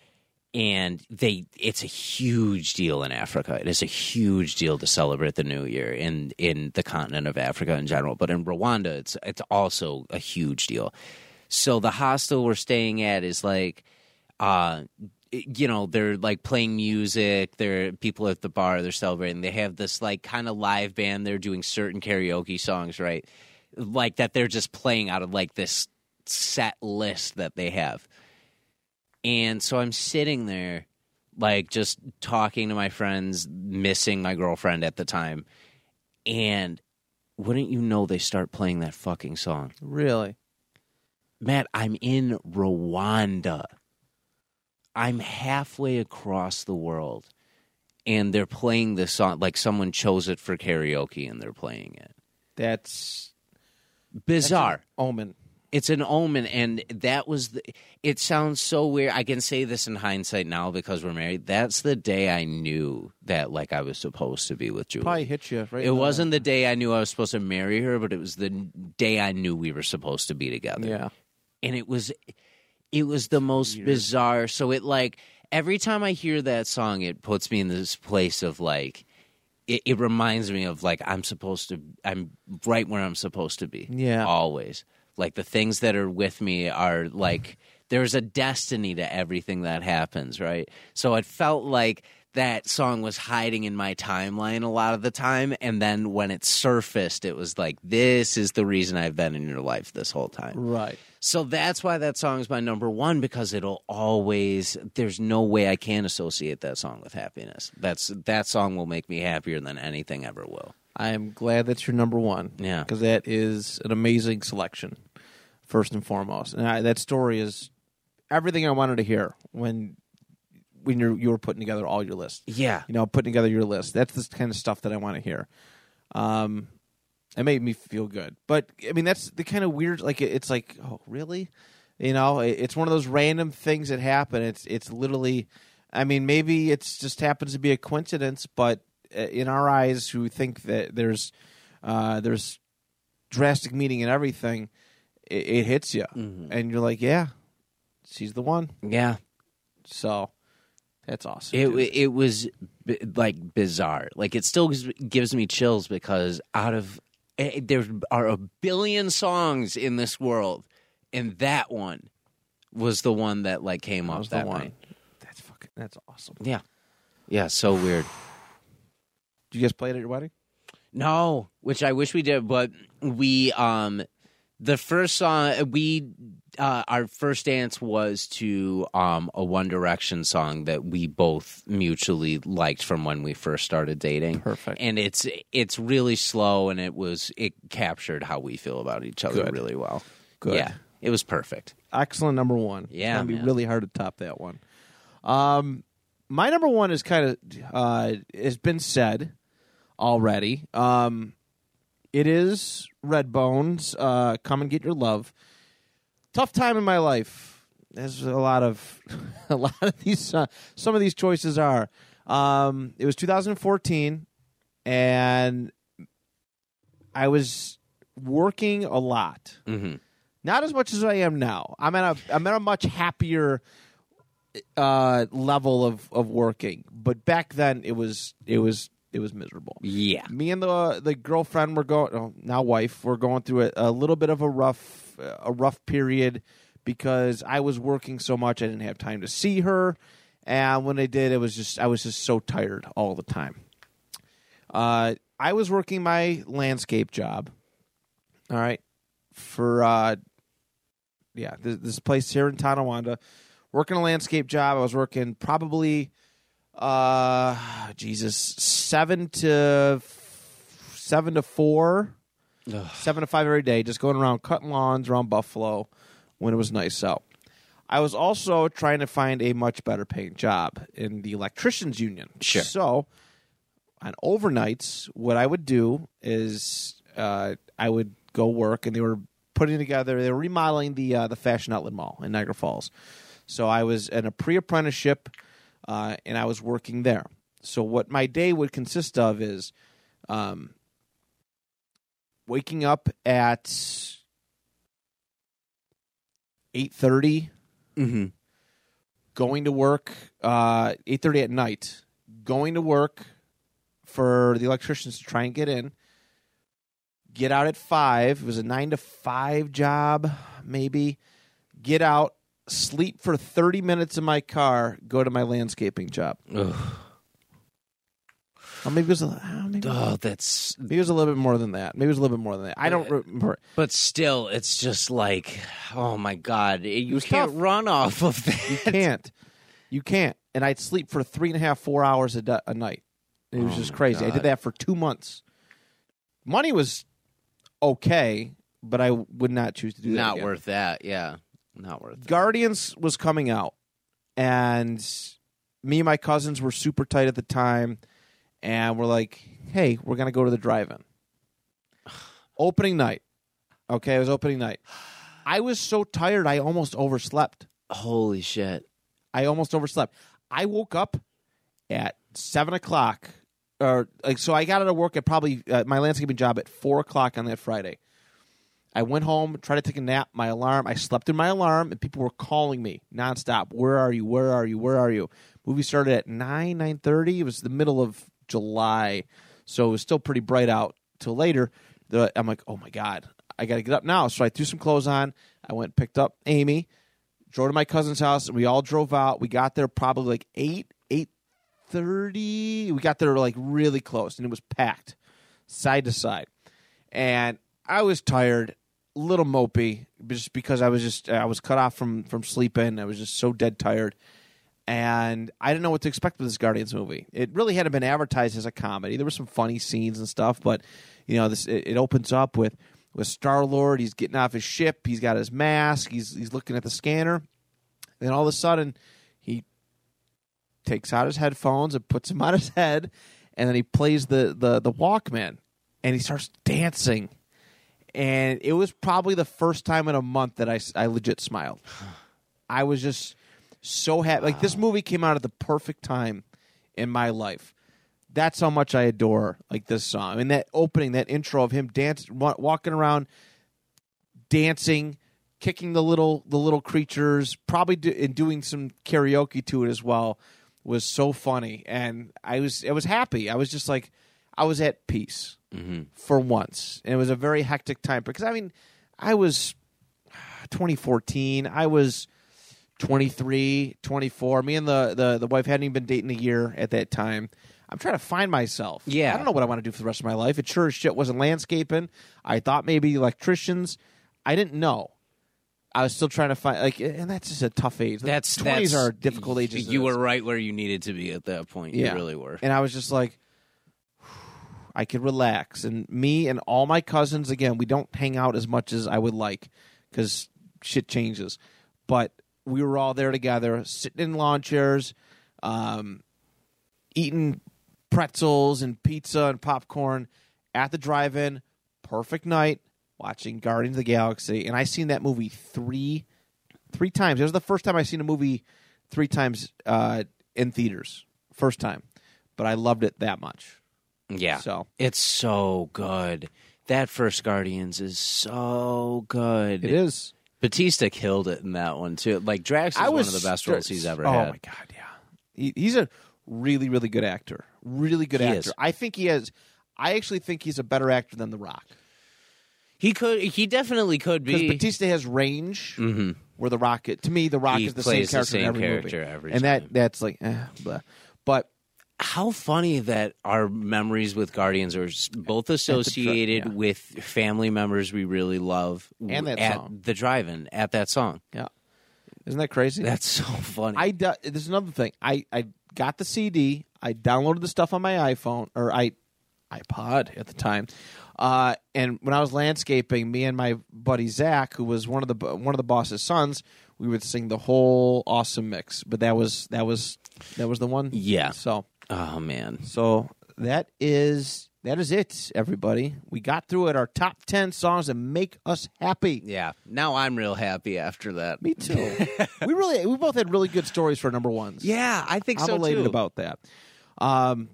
And they, it's a huge deal in Africa. It is a huge deal to celebrate the New Year in in the continent of Africa in general. But in Rwanda, it's it's also a huge deal. So the hostel we're staying at is like, uh, you know, they're like playing music. There are people at the bar. They're celebrating. They have this like kind of live band. They're doing certain karaoke songs, right? Like that. They're just playing out of like this set list that they have. And so I'm sitting there, like just talking to my friends, missing my girlfriend at the time. And wouldn't you know, they start playing that fucking song. Really? Matt, I'm in Rwanda. I'm halfway across the world. And they're playing this song like someone chose it for karaoke and they're playing it. That's Bizarre. that's omen. It's an omen and that was the it sounds so weird. I can say this in hindsight now because we're married. That's the day i knew that like i was supposed to be with julie. Probably hit you right. it wasn't the day i knew i was supposed to marry her but it was the day i knew we were supposed to be together. Yeah. and it was it was the most bizarre. So it like every time i hear that song it puts me in this place of like it, it reminds me of like i'm supposed to i'm right where i'm supposed to be. Yeah. always like the things that are with me are like there's a destiny to everything that happens right so it felt like that song was hiding in my timeline a lot of the time and then when it surfaced it was like this is the reason i've been in your life this whole time Right. so that's why that song is my number one because it'll always. There's no way I can associate that song with happiness. That's that song will make me happier than anything ever will. I am glad that's your number one. Yeah. Because that is an amazing selection, first and foremost. And I, that story is everything I wanted to hear when when you you were putting together all your lists. Yeah, You know, putting together your list. That's the kind of stuff that I want to hear. Um, it made me feel good. But I mean, that's the kind of weird. Like it- it's like, oh, really? You know, it- it's one of those random things that happen. It's it's literally. I mean, maybe it's just happens to be a coincidence, but uh, in our eyes, who think that there's uh, there's drastic meaning in everything, it, it hits you, and you're like, yeah, she's the one. yeah. So that's awesome. It dude. it was bi- like bizarre. Like it still gives, gives me chills because out of eh, there are a billion songs in this world, and that one was the one that like came That up that one. night. That's fucking. That's awesome. Yeah, yeah. So weird. Did you guys play it at your wedding? No, which I wish we did, but we um the first song we uh our first dance was to um a One Direction song that we both mutually liked from when we first started dating. Perfect. And it's it's really slow and it was it captured how we feel about each other Good. really well. Good. Yeah. It was perfect. Excellent number one. Yeah, it's gonna be man. really hard to top that one. Um, my number one is kind of uh has been said already. Um, it is Redbone's. Uh, come and get your love. Tough time in my life. There's a lot of a lot of these. Uh, some of these choices are. Um, it was 2014, and I was working a lot. hmm Not as much as I am now. I'm at a I'm at a much happier uh, level of, of working. But back then it was it was it was miserable. Yeah. Me and the the girlfriend were going oh, now wife were going through a, a little bit of a rough a rough period because I was working so much I didn't have time to see her, and when I did, it was just I was just so tired all the time. Uh, I was working my landscape job. All right, for uh, yeah, this, this place here in Tonawanda, working a landscape job. I was working probably, uh, Jesus, seven to seven to four, Ugh. seven to five every day, just going around cutting lawns around Buffalo when it was nice out. I was also trying to find a much better paying job in the electricians union. Sure. So on overnights, what I would do is uh, I would go work, and they were putting together, they were remodeling the uh, the Fashion Outlet Mall in Niagara Falls. So I was in a pre apprenticeship, uh, and I was working there. So what my day would consist of is, um, waking up at eight thirty, Mm-hmm. going to work uh, eight thirty at night, going to work for the electricians to try and get in. Get out at five. It was a nine to five job, maybe. Get out, sleep for thirty minutes in my car, go to my landscaping job. Ugh. Or maybe it was a, uh, maybe, Oh, that's. maybe it was a little bit more than that. Maybe it was a little bit more than that. I don't remember. But still, it's just like, oh my god, you can't tough. run off of that. You can't. You can't. And I'd sleep for three and a half, four hours a, a night. It was Oh just crazy. I did that for two months. Money was okay, but I would not choose to do that. Not worth that. Yeah, not worth. it. Guardians was coming out, and me and my cousins were super tight at the time, and we're like, "Hey, we're gonna go to the drive-in." opening night. Okay, it was opening night. I was so tired, I almost overslept. Holy shit! I almost overslept. I woke up at seven o'clock, or like so. I got out of work at probably uh, my landscaping job at four o'clock on that Friday. I went home, tried to take a nap. My alarm. I slept in my alarm, and people were calling me nonstop. Where are you? Where are you? Where are you? Movie started at nine nine thirty. It was the middle of July, so it was still pretty bright out till later. I'm like, oh my god, I got to get up now. So I threw some clothes on. I went picked up Amy drove to my cousin's house and we all drove out we got there probably like 8 8.30 we got there like really close and it was packed side to side and i was tired little mopey just because i was just i was cut off from from sleeping i was just so dead tired and i didn't know what to expect with this guardians movie it really hadn't been advertised as a comedy there were some funny scenes and stuff but you know this it, it opens up with with Star Lord. He's getting off his ship. He's got his mask. He's he's looking at the scanner. Then all of a sudden, he takes out his headphones and puts them on his head, and then he plays the the the Walkman, and he starts dancing. And it was probably the first time in a month that I, I legit smiled. I was just so happy. Like this movie came out at the perfect time in my life that's how much I adore like this song. I mean that opening, that intro of him dance, walking around, dancing, kicking the little the little creatures, probably do, and doing some karaoke to it as well, was so funny. And I was I was happy. I was just like I was at peace Mm-hmm. for once, and it was a very hectic time because I mean I was 2014. I was 23, 24. Me and the, the, the wife hadn't even been dating a year at that time. I'm trying to find myself. Yeah. I don't know what I want to do for the rest of my life. It sure as shit wasn't landscaping. I thought maybe electricians. I didn't know. I was still trying to find like, and that's just a tough age. That's twenties are difficult ages. You were right where you needed to be at that point. You really were. And I was just like, I could relax. And me and all my cousins, again, we don't hang out as much as I would like because shit changes. But we were all there together, sitting in lawn chairs, um, eating pretzels and pizza and popcorn at the drive-in. Perfect night watching Guardians of the Galaxy, and I seen that movie three three times. It was the first time I seen a movie three times uh, in theaters. First time, but I loved it that much. Yeah. So It's so good. That first Guardians is so good. it is. Bautista killed it in that one too. Like Drax is I one of the best roles he's ever oh had. Oh my god, yeah. He, he's a really, really good actor. Really good He actor. is. I think he has. I actually think he's a better actor than The Rock He could. He definitely could because be. Bautista has range. Mhm. Where The Rock, to me, The Rock He is the same plays the character in every character movie, every and time. that that's like, eh, blah. but How funny that our memories with Guardians are both associated yeah. with family members we really love And that at song. the drive-in at that song. yeah, isn't that crazy? That's so funny. I do, there's another thing. I I got the CD. I downloaded the stuff on my iPhone or I iPod at the time. Uh, and when I was landscaping, me and my buddy Zach, who was one of the one of the boss's sons, we would sing the whole awesome mix. But that was that was that was the one. Yeah. So oh man. so that is that is it, everybody. We got through it. Our top ten songs that make us happy. Yeah. Now I'm real happy after that. Me too. we really we both had really good stories for number ones. Yeah, I think so. I'm so elated too. about that. Um,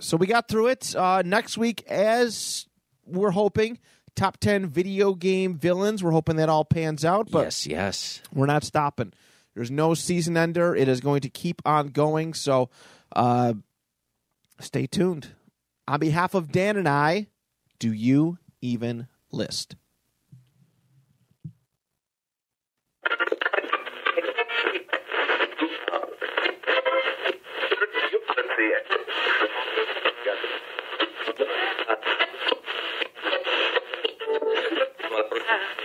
so we got through it. Uh, next week, as we're hoping top 10 video game villains. We're hoping that all pans out, but yes, yes. we're not stopping. There's no season ender. It is going to keep on going. So uh, stay tuned. On behalf of Dan and I, do you even list? Yeah.